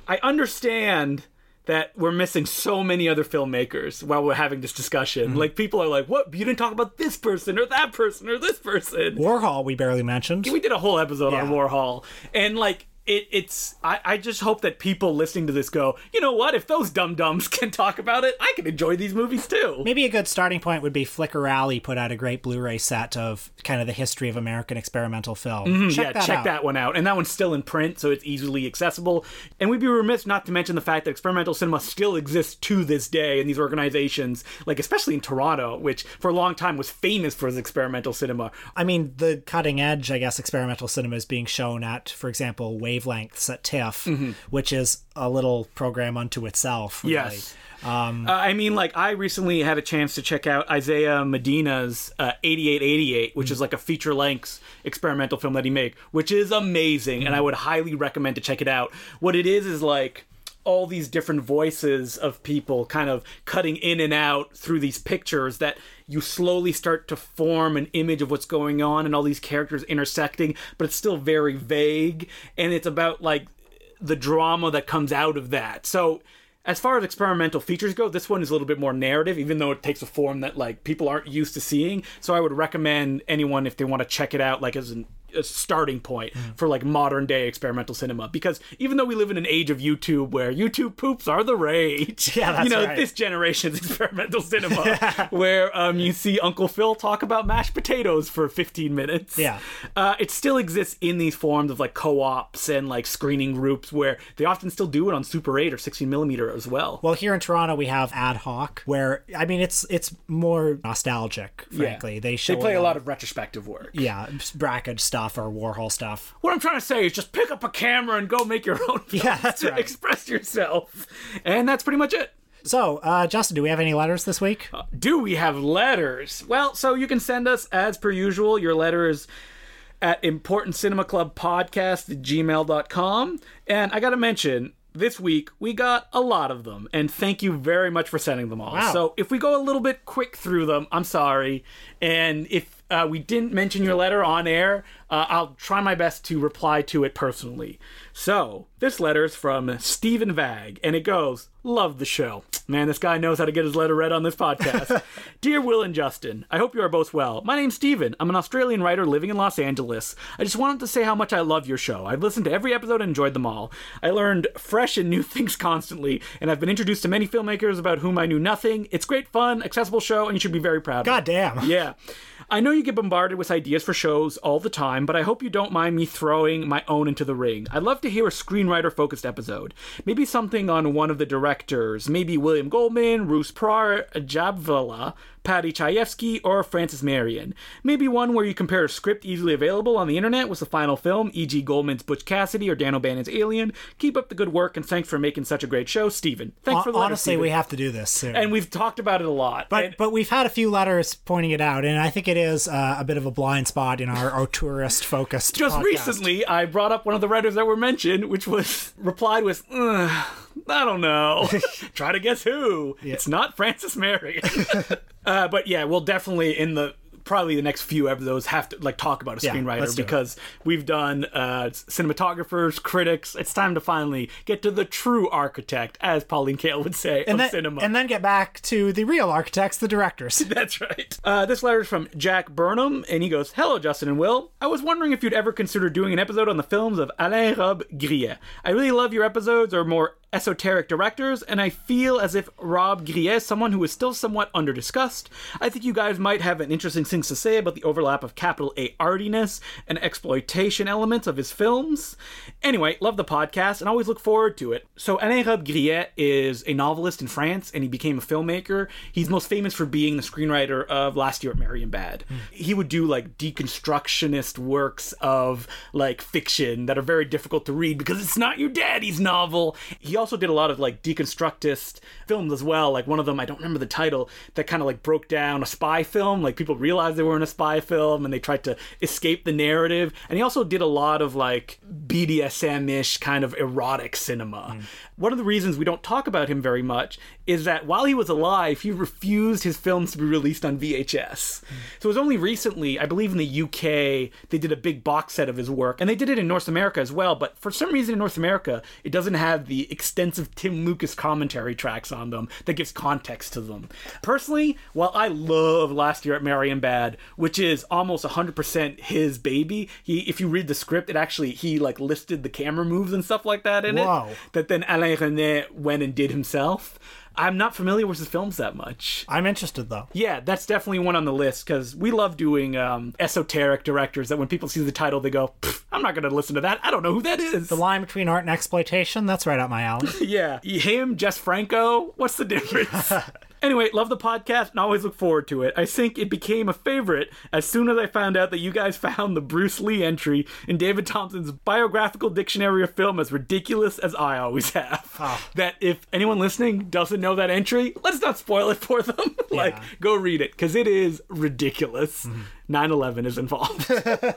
Speaker 1: I understand that we're missing so many other filmmakers while we're having this discussion.
Speaker 2: Mm-hmm.
Speaker 1: Like people are like, "What? You didn't talk about this person or that person or this person."
Speaker 2: Warhol we barely mentioned.
Speaker 1: we did a whole episode on Warhol, and like it, it's I, I just hope that people listening to this go, you know what? If those dum dums <laughs> can talk about it, I can enjoy these movies too.
Speaker 2: Maybe a good starting point would be Flicker Alley put out a great Blu-ray set of kind of the history of American experimental film. Mm-hmm, check
Speaker 1: yeah,
Speaker 2: that
Speaker 1: check
Speaker 2: out.
Speaker 1: that one out. And that one's still in print, so it's easily accessible. And we'd be remiss not to mention the fact that experimental cinema still exists to this day in these organizations, like especially in Toronto, which for a long time was famous for its experimental cinema.
Speaker 2: I mean, the cutting edge, I guess, experimental cinema is being shown at, for example, wavelengths at TIFF,
Speaker 1: Mm-hmm.
Speaker 2: which is a little program unto itself. Really.
Speaker 1: Yes. Uh, I mean, like, I recently had a chance to check out Isiah Medina's uh, 8888, which is like a feature length experimental film that he made, which is amazing. And I would highly recommend to check it out. What it is is like all these different voices of people kind of cutting in and out through these pictures that you slowly start to form an image of what's going on and all these characters intersecting, but it's still very vague. And it's about like the drama that comes out of that. So as far as experimental features go, this one is a little bit more narrative, even though it takes a form that like people aren't used to seeing. So I would recommend anyone if they want to check it out, like as an a starting point for like modern day experimental cinema because even though we live in an age of YouTube where YouTube poops are the rage, <laughs>
Speaker 2: Yeah, that's
Speaker 1: you know
Speaker 2: right.
Speaker 1: this generation's <laughs> experimental cinema <laughs> where um, you see Uncle Phil talk about mashed potatoes for 15 minutes.
Speaker 2: Yeah.
Speaker 1: uh, it still exists in these forms of like co-ops and like screening groups where they often still do it on Super 8 or 16 millimeter as well.
Speaker 2: Well, here in Toronto, we have Ad Hoc, where I mean, it's it's more nostalgic. Frankly, they show
Speaker 1: they play a lot of retrospective work.
Speaker 2: yeah Brakhage stuff or Warhol stuff.
Speaker 1: What I'm trying to say is just pick up a camera and go make your <laughs> own.
Speaker 2: Yeah, that's
Speaker 1: to
Speaker 2: right.
Speaker 1: Express yourself, and that's pretty much it.
Speaker 2: So, uh, Justin, do we have any letters this week?
Speaker 1: Do we have letters? Well, so you can send us as per usual your letters at important cinema club podcast at gmail.com. And I gotta mention, this week we got a lot of them, and thank you very much for sending them all.
Speaker 2: Wow.
Speaker 1: So if we go a little bit quick through them, I'm sorry. And if uh, we didn't mention your letter on air, uh, I'll try my best to reply to it personally. So, this letter is from Stephen Vag, and it goes, Love the show. Man, this guy knows how to get his letter read on this podcast. <laughs> Dear Will and Justin, I hope you are both well. My name's Stephen. I'm an Australian writer living in Los Angeles. I just wanted to say how much I love your show. I've listened to every episode and enjoyed them all. I learned fresh and new <laughs> things constantly, and I've been introduced to many filmmakers about whom I knew nothing. It's great fun, accessible show, and you should be very proud of it.
Speaker 2: God damn.
Speaker 1: Yeah. I know you get bombarded with ideas for shows all the time, but I hope you don't mind me throwing my own into the ring. I'd love to hear a screenwriter focused episode. Maybe something on one of the directors, maybe William Goldman, Ruth Prawer Jhabvala, Paddy Chayefsky, or Frances Marion. Maybe one where you compare a script easily available on the internet with the final film, e.g., Goldman's Butch Cassidy or Dan O'Bannon's Alien. Keep up the good work, and thanks for making such a great show, Stephen. Thanks for the
Speaker 2: Honestly, we have to do this soon.
Speaker 1: and we've talked about it a lot.
Speaker 2: but
Speaker 1: And-
Speaker 2: but we've had a few letters pointing it out, and I think it is uh, a bit of a blind spot in our, our auteurist focused.
Speaker 1: just recently I brought up one of the writers that were mentioned, which was replied with, "Ugh, I don't know. <laughs> Try to guess who. It's not Frances Marion. <laughs> uh, but yeah, we'll definitely in the probably the next few episodes have to like talk about a
Speaker 2: Yeah,
Speaker 1: screenwriter
Speaker 2: let's it.
Speaker 1: because we've done uh, cinematographers, critics. It's time to finally get to the true architect, as Pauline Kael would say,
Speaker 2: and
Speaker 1: of
Speaker 2: then,
Speaker 1: cinema.
Speaker 2: and then get back to the real architects, the directors. <laughs>
Speaker 1: That's right. Uh, this letter is from Jack Burnham, and he goes, Hello, Justin and Will. I was wondering if you'd ever consider doing an episode on the films of Alain Rob Grillet. I really love your episodes, or more esoteric directors, and I feel as if Robbe-Grillet is someone who is still somewhat underdiscussed. I think you guys might have an interesting things to say about the overlap of capital A artiness and exploitation elements of his films. Anyway, love the podcast and always look forward to it. So Alain Robbe-Grillet is a novelist in France, and he became a filmmaker. He's most famous for being the screenwriter of Last Year at Marienbad. Hmm. He would do like deconstructionist works of like fiction that are very difficult to read because it's not your daddy's novel. He also did a lot of like deconstructist films as well. Like one of them, I don't remember the title, that kind of like broke down a spy film. Like people realized they were in a spy film and they tried to escape the narrative. And he also did a lot of like BDSM ish kind of erotic cinema. Mm. One of the reasons we don't talk about him very much is that while he was alive, he refused his films to be released on VHS. So it was only recently, I believe in the UK, they did a big box set of his work, and they did it in North America as well. But for some reason in North America, it doesn't have the extensive Tim Lucas commentary tracks on them that gives context to them. Personally, while I love Last Year at Marienbad, which is almost 100% his baby, he if you read the script, it actually he like listed the camera moves and stuff like that in
Speaker 2: Whoa.
Speaker 1: it that then Alain Resnais went and did himself. I'm not familiar with his films that much.
Speaker 2: I'm interested though.
Speaker 1: Yeah, that's definitely one on the list because we love doing um, esoteric directors that when people see the title, they go, I'm not going to listen to that. I don't know who that is.
Speaker 2: The line between art and exploitation, that's right up my alley. <laughs>
Speaker 1: yeah. Him, Jess Franco, what's the difference? <laughs> Anyway, love the podcast and always look forward to it. I think it became a favorite as soon as I found out that you guys <laughs> found the Bruce Lee entry in David Thomson's biographical dictionary of film as ridiculous as I always have. Ah. That if anyone listening doesn't know that entry, let's not spoil it for them. <laughs> like,
Speaker 2: Yeah.
Speaker 1: go read it because it is ridiculous. Mm-hmm. 9 11 is involved. <laughs>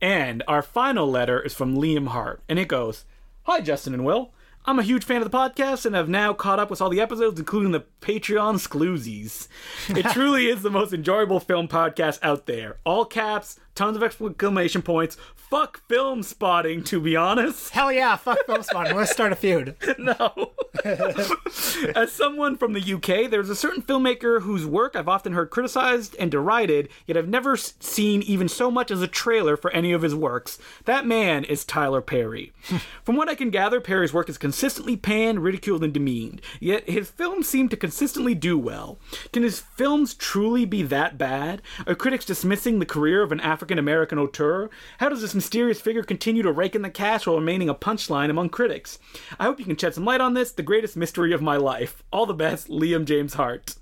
Speaker 1: And our final letter is from Liam Hart, and it goes Hi, Justin and Will. I'm a huge fan of the podcast and have now caught up with all the episodes, including the Patreon exclusives. It <laughs> truly is the most enjoyable film podcast out there. All caps, tons of exclamation points. Fuck Filmspotting, to be honest.
Speaker 2: Hell yeah, fuck film <laughs> spotting. Let's start a feud.
Speaker 1: No. <laughs> As someone from the UK, there's a certain filmmaker whose work I've often heard criticized and derided, yet I've never seen even so much as a trailer for any of his works. That man is Tyler Perry. <laughs> from what I can gather, Perry's work is consistently panned, ridiculed, and demeaned, yet his films seem to consistently do well. Can his films truly be that bad? Are critics dismissing the career of an African American auteur? How does this mysterious figure continue to rake in the cash while remaining a punchline among critics? I hope you can shed some light on this, the greatest mystery of my life. All the best, Liam James Hart.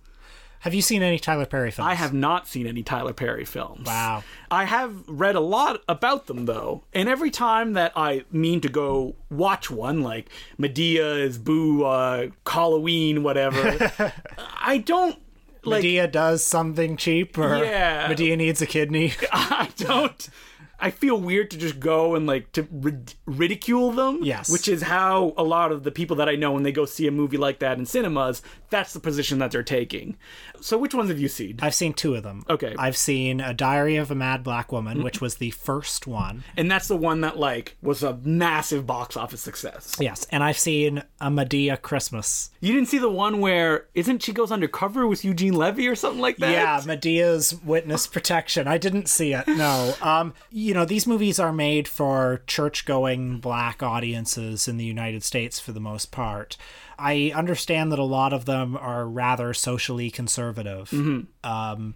Speaker 2: Have you seen any Tyler Perry films?
Speaker 1: I have not seen any Tyler Perry films.
Speaker 2: Wow.
Speaker 1: I have read a lot about them though, and every time that I mean to go watch one, like Madea's Boo, uh, Halloween, whatever, <laughs> I don't like.
Speaker 2: Madea does something cheap, or
Speaker 1: Yeah.
Speaker 2: Madea needs a kidney. <laughs>
Speaker 1: I don't. I feel weird to just go and like to rid- ridicule them.
Speaker 2: Yes.
Speaker 1: Which is how a lot of the people that I know when they go see a movie like that in cinemas, that's the position that they're taking. So which ones have you seen?
Speaker 2: I've seen two of them.
Speaker 1: Okay.
Speaker 2: I've seen A Diary of a Mad Black Woman, which was the first one.
Speaker 1: And that's the one that like was a massive box office success.
Speaker 2: Yes, and I've seen A Madea Christmas.
Speaker 1: You didn't see the one where isn't she goes undercover with Eugene Levy or something like that?
Speaker 2: Yeah, Madea's witness protection. I didn't see it. No. Um, you know, these movies are made for church-going black audiences in the United States for the most part. I understand that a lot of them are rather socially conservative. Um,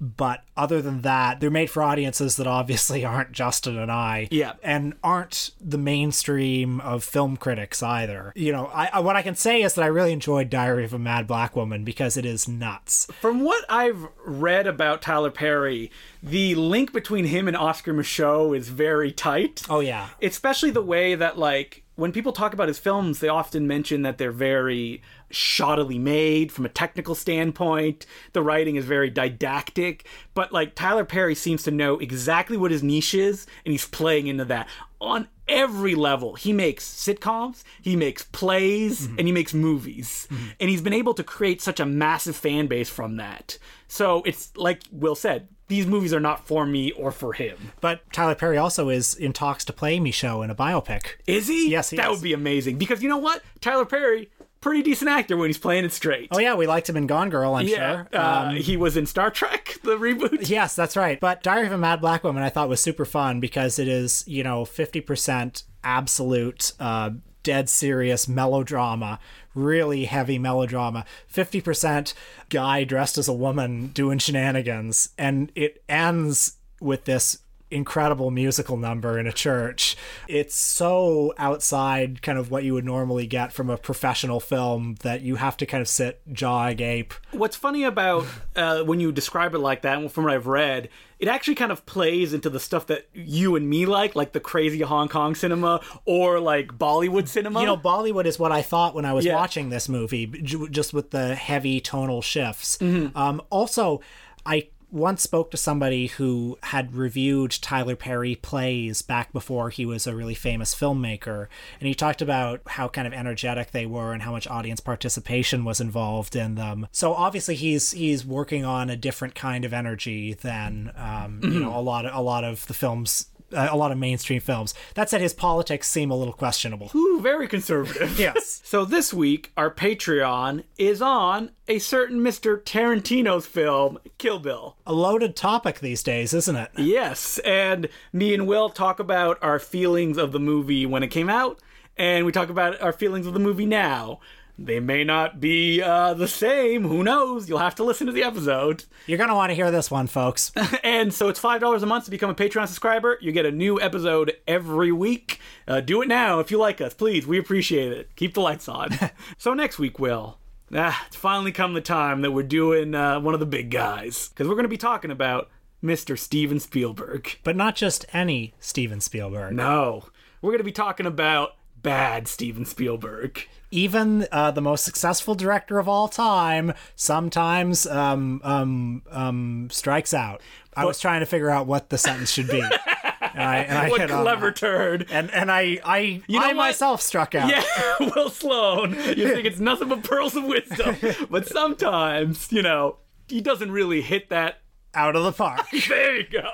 Speaker 2: but other than that, they're made for audiences that obviously <laughs> aren't Justin and I.
Speaker 1: Yeah.
Speaker 2: And aren't the mainstream of film critics either. You know, I, I what I can say is that I really enjoyed Diary of a Mad Black Woman because it is nuts.
Speaker 1: From what I've read about Tyler Perry, the link between him and Oscar Micheaux is very tight.
Speaker 2: Oh yeah.
Speaker 1: especially the way that like when people talk about his films they often mention that they're very shoddily made from a technical standpoint the writing is very didactic but like tyler perry seems to know exactly what his niche is and he's playing into that on every level he makes sitcoms he makes plays mm-hmm. and he makes movies mm-hmm. and he's been able to create such a massive fan base from that so it's like will said these movies are not for me or for him
Speaker 2: But Tyler Perry also is in talks to play Micheaux in a biopic.
Speaker 1: Is he?
Speaker 2: Yes, he
Speaker 1: that
Speaker 2: is.
Speaker 1: would be amazing. Because you know what? Tyler Perry, pretty decent actor when he's playing it straight.
Speaker 2: Oh yeah, we liked him in Gone Girl, I'm
Speaker 1: yeah.
Speaker 2: sure.
Speaker 1: Uh,
Speaker 2: Um,
Speaker 1: he was in Star Trek, the reboot.
Speaker 2: yes, that's right. But Diary of a Mad Black Woman I thought was super fun because it is, you know, 50% absolute uh dead serious melodrama, really heavy melodrama. 50% guy dressed as a woman doing shenanigans. And it ends with this incredible musical number in a church. It's so outside kind of what you would normally get from a professional film that you have to kind of sit jaw agape.
Speaker 1: What's funny about uh, when you describe it like that, and from what I've read, it actually kind of plays into the stuff that you and me like, like the crazy Hong Kong cinema or like Bollywood cinema.
Speaker 2: You know, Bollywood is what I thought when I was
Speaker 1: Yeah.
Speaker 2: watching this movie, just with the heavy tonal shifts.
Speaker 1: Mm-hmm.
Speaker 2: Um, also, I once spoke to somebody who had reviewed Tyler Perry plays back before he was a really famous filmmaker, and he talked about how kind of energetic they were and how much audience participation was involved in them. So obviously, he's he's working on a different kind of energy than um, you know a lot of a lot of the films. Uh, a lot of mainstream films. That said, his politics seem a little questionable.
Speaker 1: Ooh, very conservative. <laughs>
Speaker 2: Yes. <laughs>
Speaker 1: So this week, our Patreon is on a certain Mr. Tarantino's film, Kill Bill.
Speaker 2: a loaded topic these days, isn't it?
Speaker 1: Yes, and me and Will talk about our feelings of the movie when it came out, and we talk about our feelings of the movie now. They may not be uh, the same. Who knows? You'll have to listen to the episode.
Speaker 2: You're going to want to hear this one, folks. <laughs>
Speaker 1: And so it's five dollars a month to become a Patreon subscriber. You get a new episode every week. Uh, do it now if you like us, please. We appreciate it. Keep the lights on. <laughs> so next week, Will. Ah, it's finally come the time that we're doing uh, one of the big guys because we're going to be talking about Mr. Steven Spielberg.
Speaker 2: but not just any Steven Spielberg.
Speaker 1: No, we're going to be talking about bad Steven Spielberg.
Speaker 2: Even uh, the most successful director of all time sometimes um, um, um, strikes out. I was trying to figure out what the sentence should be. And I, and I
Speaker 1: What
Speaker 2: hit
Speaker 1: clever turd.
Speaker 2: And and I I
Speaker 1: know
Speaker 2: I
Speaker 1: what?
Speaker 2: myself struck out.
Speaker 1: Yeah, <laughs> Will Sloan. You think it's nothing but pearls of wisdom, <laughs> but sometimes, you know, he doesn't really hit that
Speaker 2: Out of the park. <laughs>
Speaker 1: There you go.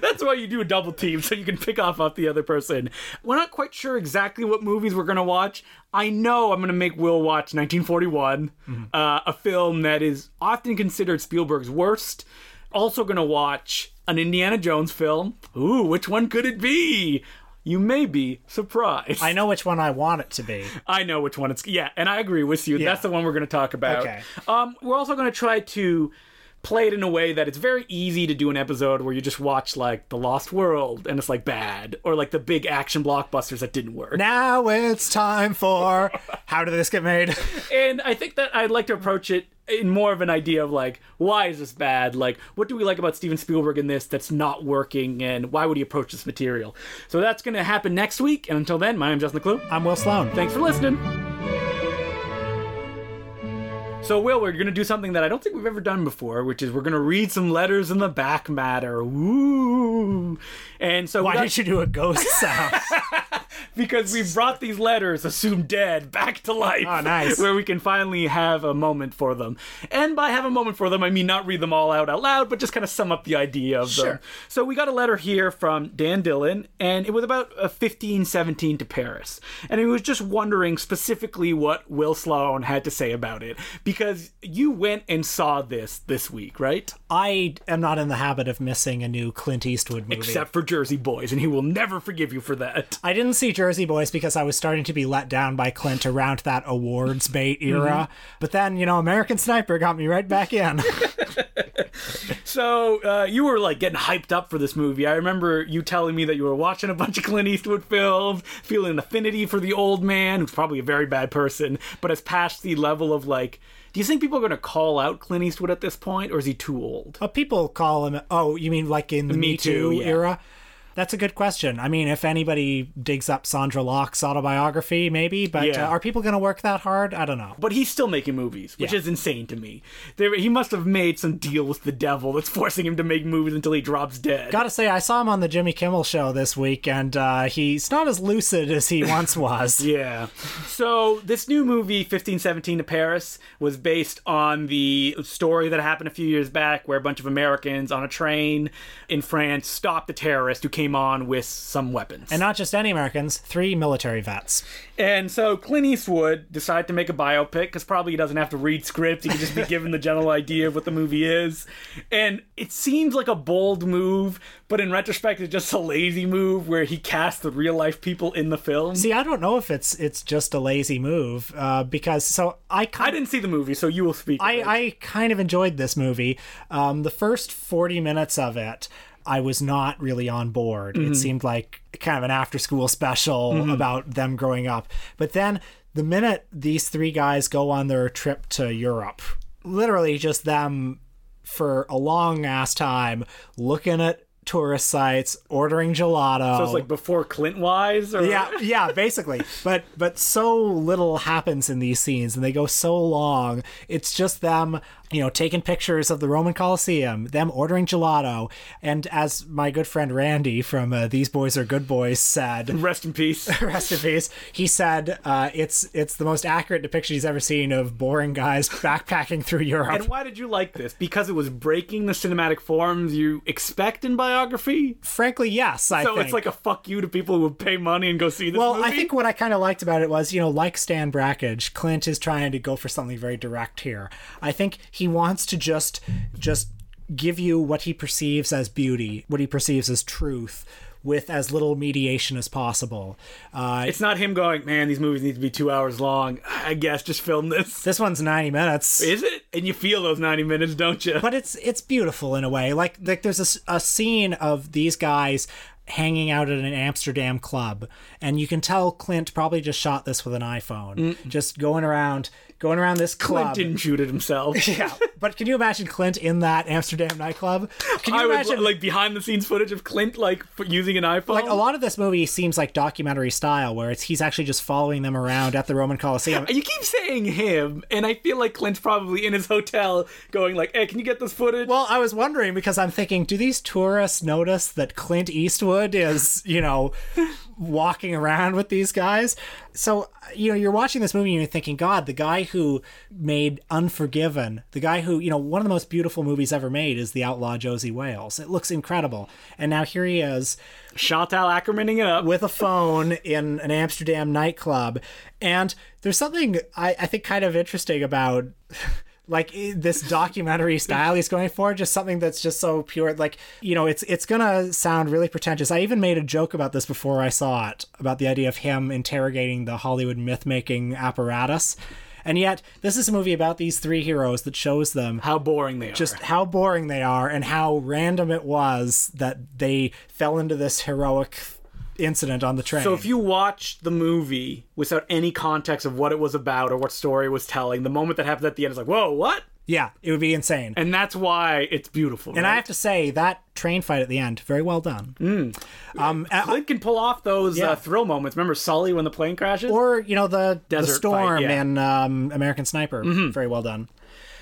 Speaker 1: That's why you do a double team so you can pick off off the other person. We're not quite sure exactly what movies we're gonna watch. I know I'm gonna make Will watch 1941, uh, a film that is often considered Spielberg's worst. Also gonna watch an Indiana Jones film. Ooh, which one could it be? You may be surprised.
Speaker 2: I know which one I want it to be.
Speaker 1: I know which one it's. Yeah, and I agree with you. That's the one we're going to talk about.
Speaker 2: Okay.
Speaker 1: Um, we're also going to try to play it in a way that it's very easy to do an episode where you just watch like The Lost World and it's like bad, or like the big action blockbusters that didn't work.
Speaker 2: Now it's time for <laughs> how did this get made?
Speaker 1: And I think that I'd like to approach it in more of an idea of like, why is this bad? Like, what do we like about Steven Spielberg in this that's not working, and why would he approach this material? So that's going to happen next week. And until then, my name's Justin Decloux.
Speaker 2: I'm Will Sloan.
Speaker 1: Thanks for listening. So, Will, we're going to do something that I don't think we've ever done before, which is we're going to read some letters in the back matter. Woo! And so,
Speaker 2: Why
Speaker 1: got-
Speaker 2: did you do a ghost <laughs> sound?
Speaker 1: because we brought these letters, assumed dead, back to life.
Speaker 2: Oh, nice.
Speaker 1: Where we can finally have a moment for them. And by have a moment for them, I mean not read them all out out loud, but just kind of sum up the idea of them.
Speaker 2: Sure.
Speaker 1: So we got a letter here from Dan Dillon, and it was about a 1517 to Paris. And he was just wondering specifically what Will Sloan had to say about it. Because you went and saw this this week, right?
Speaker 2: I am not in the habit of missing a new Clint Eastwood movie.
Speaker 1: Except for Jersey Boys, and he will never forgive you for that.
Speaker 2: I didn't see Jersey Boys because I was starting to be let down by Clint around that awards bait era. But then, you know, American Sniper got me right back in. <laughs>
Speaker 1: So uh, you were like getting hyped up for this movie. I remember you telling me that you were watching a bunch of Clint Eastwood films, feeling an affinity for the old man, who's probably a very bad person, but has passed the level of like. Do you think people are going to call out Clint Eastwood at this point, or is he too old?
Speaker 2: Uh, people call him. Oh, you mean like in the Me,
Speaker 1: Me
Speaker 2: Too,
Speaker 1: Too, yeah.
Speaker 2: era? That's a good question. I mean, if anybody digs up Sondra Locke's autobiography, maybe. But
Speaker 1: Yeah.
Speaker 2: uh, are people going to work that hard? I don't know.
Speaker 1: But he's still making movies, which
Speaker 2: Yeah.
Speaker 1: is insane to me. There, he must have made some deal with the devil that's forcing him to make movies until he drops dead.
Speaker 2: Gotta say, I saw him on the Jimmy Kimmel show this week, and uh, he's not as lucid as he once <laughs> was.
Speaker 1: Yeah. So this new movie, 1517 to Paris, was based on the story that happened a few years back where a bunch of Americans on a train in France stopped the terrorist who came came on with some weapons.
Speaker 2: And not just any Americans, three military vets.
Speaker 1: And so Clint Eastwood decided to make a biopic because probably he doesn't have to read scripts. He can just be <laughs> given the general idea of what the movie is. And it seems like a bold move, but in retrospect, it's just a lazy move where he cast the real life people in the film.
Speaker 2: See, I don't know if it's it's just a lazy move uh, because so I kind
Speaker 1: I didn't see the movie, so you will speak.
Speaker 2: I. I kind of enjoyed this movie. Um, the first 40 minutes of it, I was not really on board.
Speaker 1: Mm-hmm.
Speaker 2: It seemed like kind of an after school special about them growing up. But then the minute these three guys go on their trip to Europe, literally just them for a long ass time looking at tourist sites, ordering gelato.
Speaker 1: So it's like before Clint Wise, or
Speaker 2: yeah, yeah, basically. But but so little happens in these scenes, and they go so long. It's just them, you know, taking pictures of the Roman Colosseum, them ordering gelato, and as my good friend Randy from uh, These Boys Are Good Boys said, <laughs>
Speaker 1: Rest in peace. <laughs>
Speaker 2: rest in peace. He said uh, it's it's the most accurate depiction he's ever seen of boring guys <laughs> backpacking through Europe.
Speaker 1: And why did you like this? Because it was breaking the cinematic forms you expect in biography.
Speaker 2: Frankly, yes, I
Speaker 1: So
Speaker 2: think.
Speaker 1: it's like a fuck you to people who would pay money and go see this
Speaker 2: Well,
Speaker 1: movie.
Speaker 2: I think what I kind of liked about it was, you know, like Stan Brakhage, Clint is trying to go for something very direct here. I think he wants to just just give you what he perceives as beauty, what he perceives as truth, with as little mediation as possible. Uh,
Speaker 1: it's not him going, man. These movies need to be two hours long. I guess just film this.
Speaker 2: this one's ninety minutes.
Speaker 1: Is it? And you feel those ninety minutes, don't you?
Speaker 2: but it's it's beautiful in a way. Like like there's a scene of these guys hanging out at an Amsterdam club, and you can tell Clint probably just shot this with an iPhone, just going around going around this club.
Speaker 1: Clint didn't shoot it himself. <laughs>
Speaker 2: Yeah, but can you imagine Clint in that Amsterdam nightclub? Can you
Speaker 1: I would
Speaker 2: imagine?
Speaker 1: like behind the scenes footage of Clint like using an iPhone.
Speaker 2: like a lot of this movie seems like documentary style, where it's he's actually just following them around at the Roman Colosseum.
Speaker 1: You keep saying him, and I feel like Clint's probably in his hotel going like, "Hey, can you get this footage?"
Speaker 2: Well, I was wondering because I'm thinking, do these tourists notice that Clint Eastwood is, you know, walking around with these guys? So, you know, you're watching this movie and you're thinking, God, the guy who made Unforgiven, the guy who, you know, one of the most beautiful movies ever made is The Outlaw Josey Wales. It looks incredible. And now here he is
Speaker 1: Chantal Ackermaning it up.
Speaker 2: with a phone in an Amsterdam nightclub. And there's something I, I think kind of interesting about <laughs> like this documentary style he's going for just something that's just so pure like you know it's it's gonna sound really pretentious i even made a joke about this before i saw it about the idea of him interrogating the hollywood myth-making apparatus and yet this is a movie about these three heroes that shows them
Speaker 1: How boring they are.
Speaker 2: just how boring they are and how random it was that they fell into this heroic incident on the train.
Speaker 1: So if you watch the movie without any context of what it was about or what story it was telling, the moment that happens at the end is like, whoa, what?
Speaker 2: Yeah, it would be insane.
Speaker 1: And that's why it's beautiful.
Speaker 2: And I have to say that train fight at the end, very well done. Um,
Speaker 1: Clint can pull off those
Speaker 2: Yeah.
Speaker 1: uh, thrill moments. Remember Sully when the plane crashes?
Speaker 2: or you know the, the
Speaker 1: Desert
Speaker 2: storm
Speaker 1: fight, yeah.
Speaker 2: in um, American Sniper, very well done.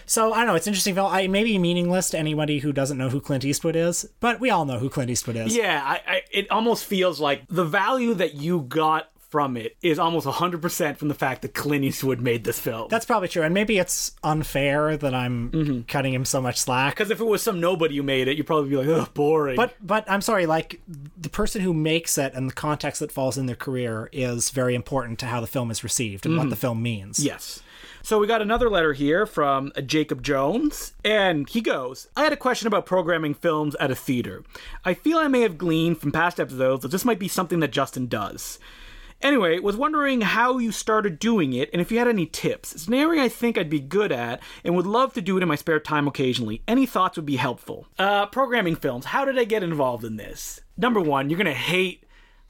Speaker 2: So I don't know. It's interesting film. I may be meaningless to anybody who doesn't know who Clint Eastwood is, but we all know who Clint Eastwood is.
Speaker 1: yeah, I, I, it almost feels like the value that you got from it is almost 100% from the fact that Clint Eastwood made this film.
Speaker 2: That's probably true, and maybe it's unfair that I'm
Speaker 1: Mm-hmm.
Speaker 2: cutting him so much slack.
Speaker 1: because if it was some nobody who made it, you'd probably be like, ugh, boring.
Speaker 2: But but I'm sorry, like the person who makes it and the context that falls in their career is very important to how the film is received and what the film means.
Speaker 1: Yes. So we got another letter here from Jacob Jones, and he goes, I had a question about programming films at a theater. I feel I may have gleaned from past episodes that this might be something that Justin does. Anyway, was wondering how you started doing it and if you had any tips. It's an area I think I'd be good at and would love to do it in my spare time occasionally. Any thoughts would be helpful. Uh, programming films. How did I get involved in this? Number one, you're gonna hate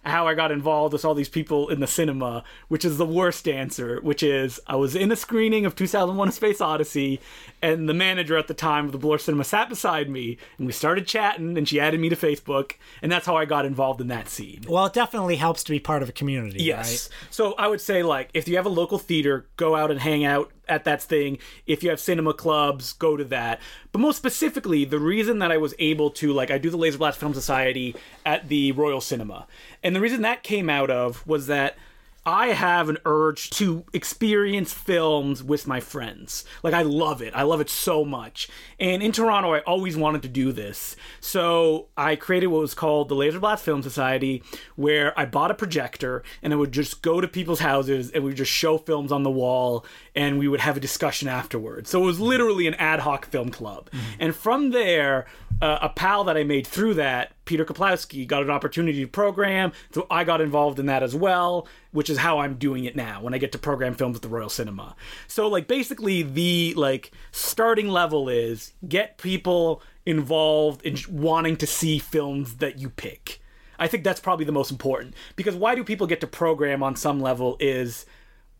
Speaker 1: how I got involved with all these people in the cinema, which is the worst answer, which is I was in a screening of 2001 A Space Odyssey, and the manager at the time of the Bloor Cinema sat beside me, and we started chatting, and she added me to Facebook, and that's how I got involved in that scene.
Speaker 2: Well, it definitely helps to be part of a community,
Speaker 1: Yes.
Speaker 2: right?
Speaker 1: So I would say, like, if you have a local theater, go out and hang out at that thing. If you have cinema clubs, go to that. But most specifically, the reason that I was able to, like, I do the Laser Blast Film Society at the Royal Cinema. And the reason that came out of was that I have an urge to experience films with my friends. Like, I love it. I love it so much. And in Toronto, I always wanted to do this. So I created what was called the Laser Blast Film Society, where I bought a projector and I would just go to people's houses and we would just show films on the wall and we would have a discussion afterwards. So it was literally an ad hoc film club. Mm-hmm. And from there, uh, a pal that I made through that, Peter Kaplowski, got an opportunity to program. So I got involved in that as well, which is how I'm doing it now when I get to program films at the Royal Cinema. So like basically the like starting level is get people involved in wanting to see films that you pick. I think that's probably the most important because why do people get to program on some level is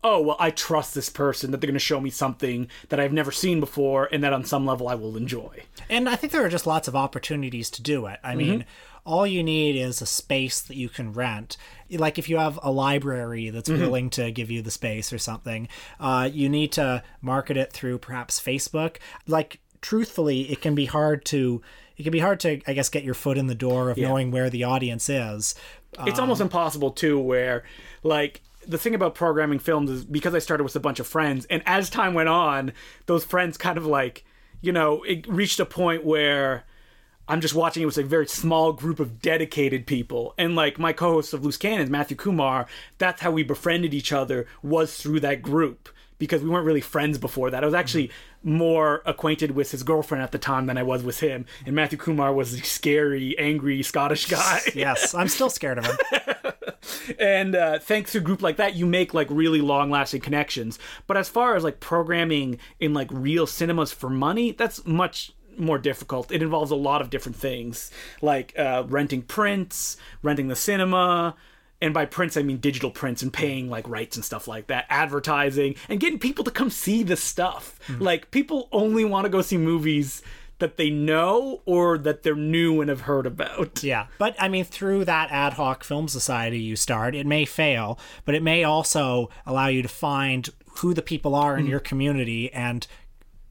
Speaker 1: oh well i trust this person that they're going to show me something that i've never seen before and that on some level i will enjoy
Speaker 2: And I think there are just lots of opportunities to do it. I mm-hmm. mean, all you need is a space that you can rent. Like if you have a library that's mm-hmm. willing to give you the space or something, uh, you need to market it through perhaps Facebook. Like truthfully, it can be hard to it can be hard to I guess get your foot in the door of knowing where the audience is.
Speaker 1: it's almost um, impossible too where like the thing about programming films is because i started with a bunch of friends and as time went on those friends kind of like you know it reached a point where i'm just watching it with a very small group of dedicated people. And like my co-host of loose cannons matthew kumar that's how we befriended each other was through that group because we weren't really friends before that. I was actually more acquainted with his girlfriend at the time than I was with him. And Matthew Kumar was a scary, angry Scottish guy. <laughs>
Speaker 2: Yes, I'm still scared of him. <laughs>
Speaker 1: and uh, thanks to a group like that you make like really long lasting connections but as far as like programming in like real cinemas for money that's much more difficult it involves a lot of different things like uh, renting prints renting the cinema and by prints i mean digital prints and paying like rights and stuff like that advertising and getting people to come see the stuff. Hmm. Like people only want to go see movies that they know or that they're new and have heard about.
Speaker 2: Yeah, but I mean, through that ad hoc film society you start, it may fail, but it may also allow you to find who the people are in hmm. your community and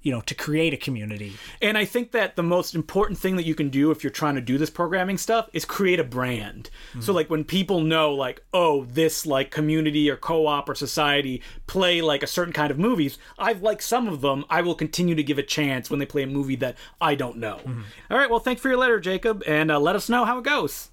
Speaker 2: you know to create a community.
Speaker 1: And I think that the most important thing that you can do if you're trying to do this programming stuff is create a brand. So like when people know like, oh, this like community or co-op or society play like a certain kind of movies, I've liked some of them, I will continue to give a chance when they play a movie that I don't know. All right, well, thanks for your letter, Jacob, and uh, let us know how it goes.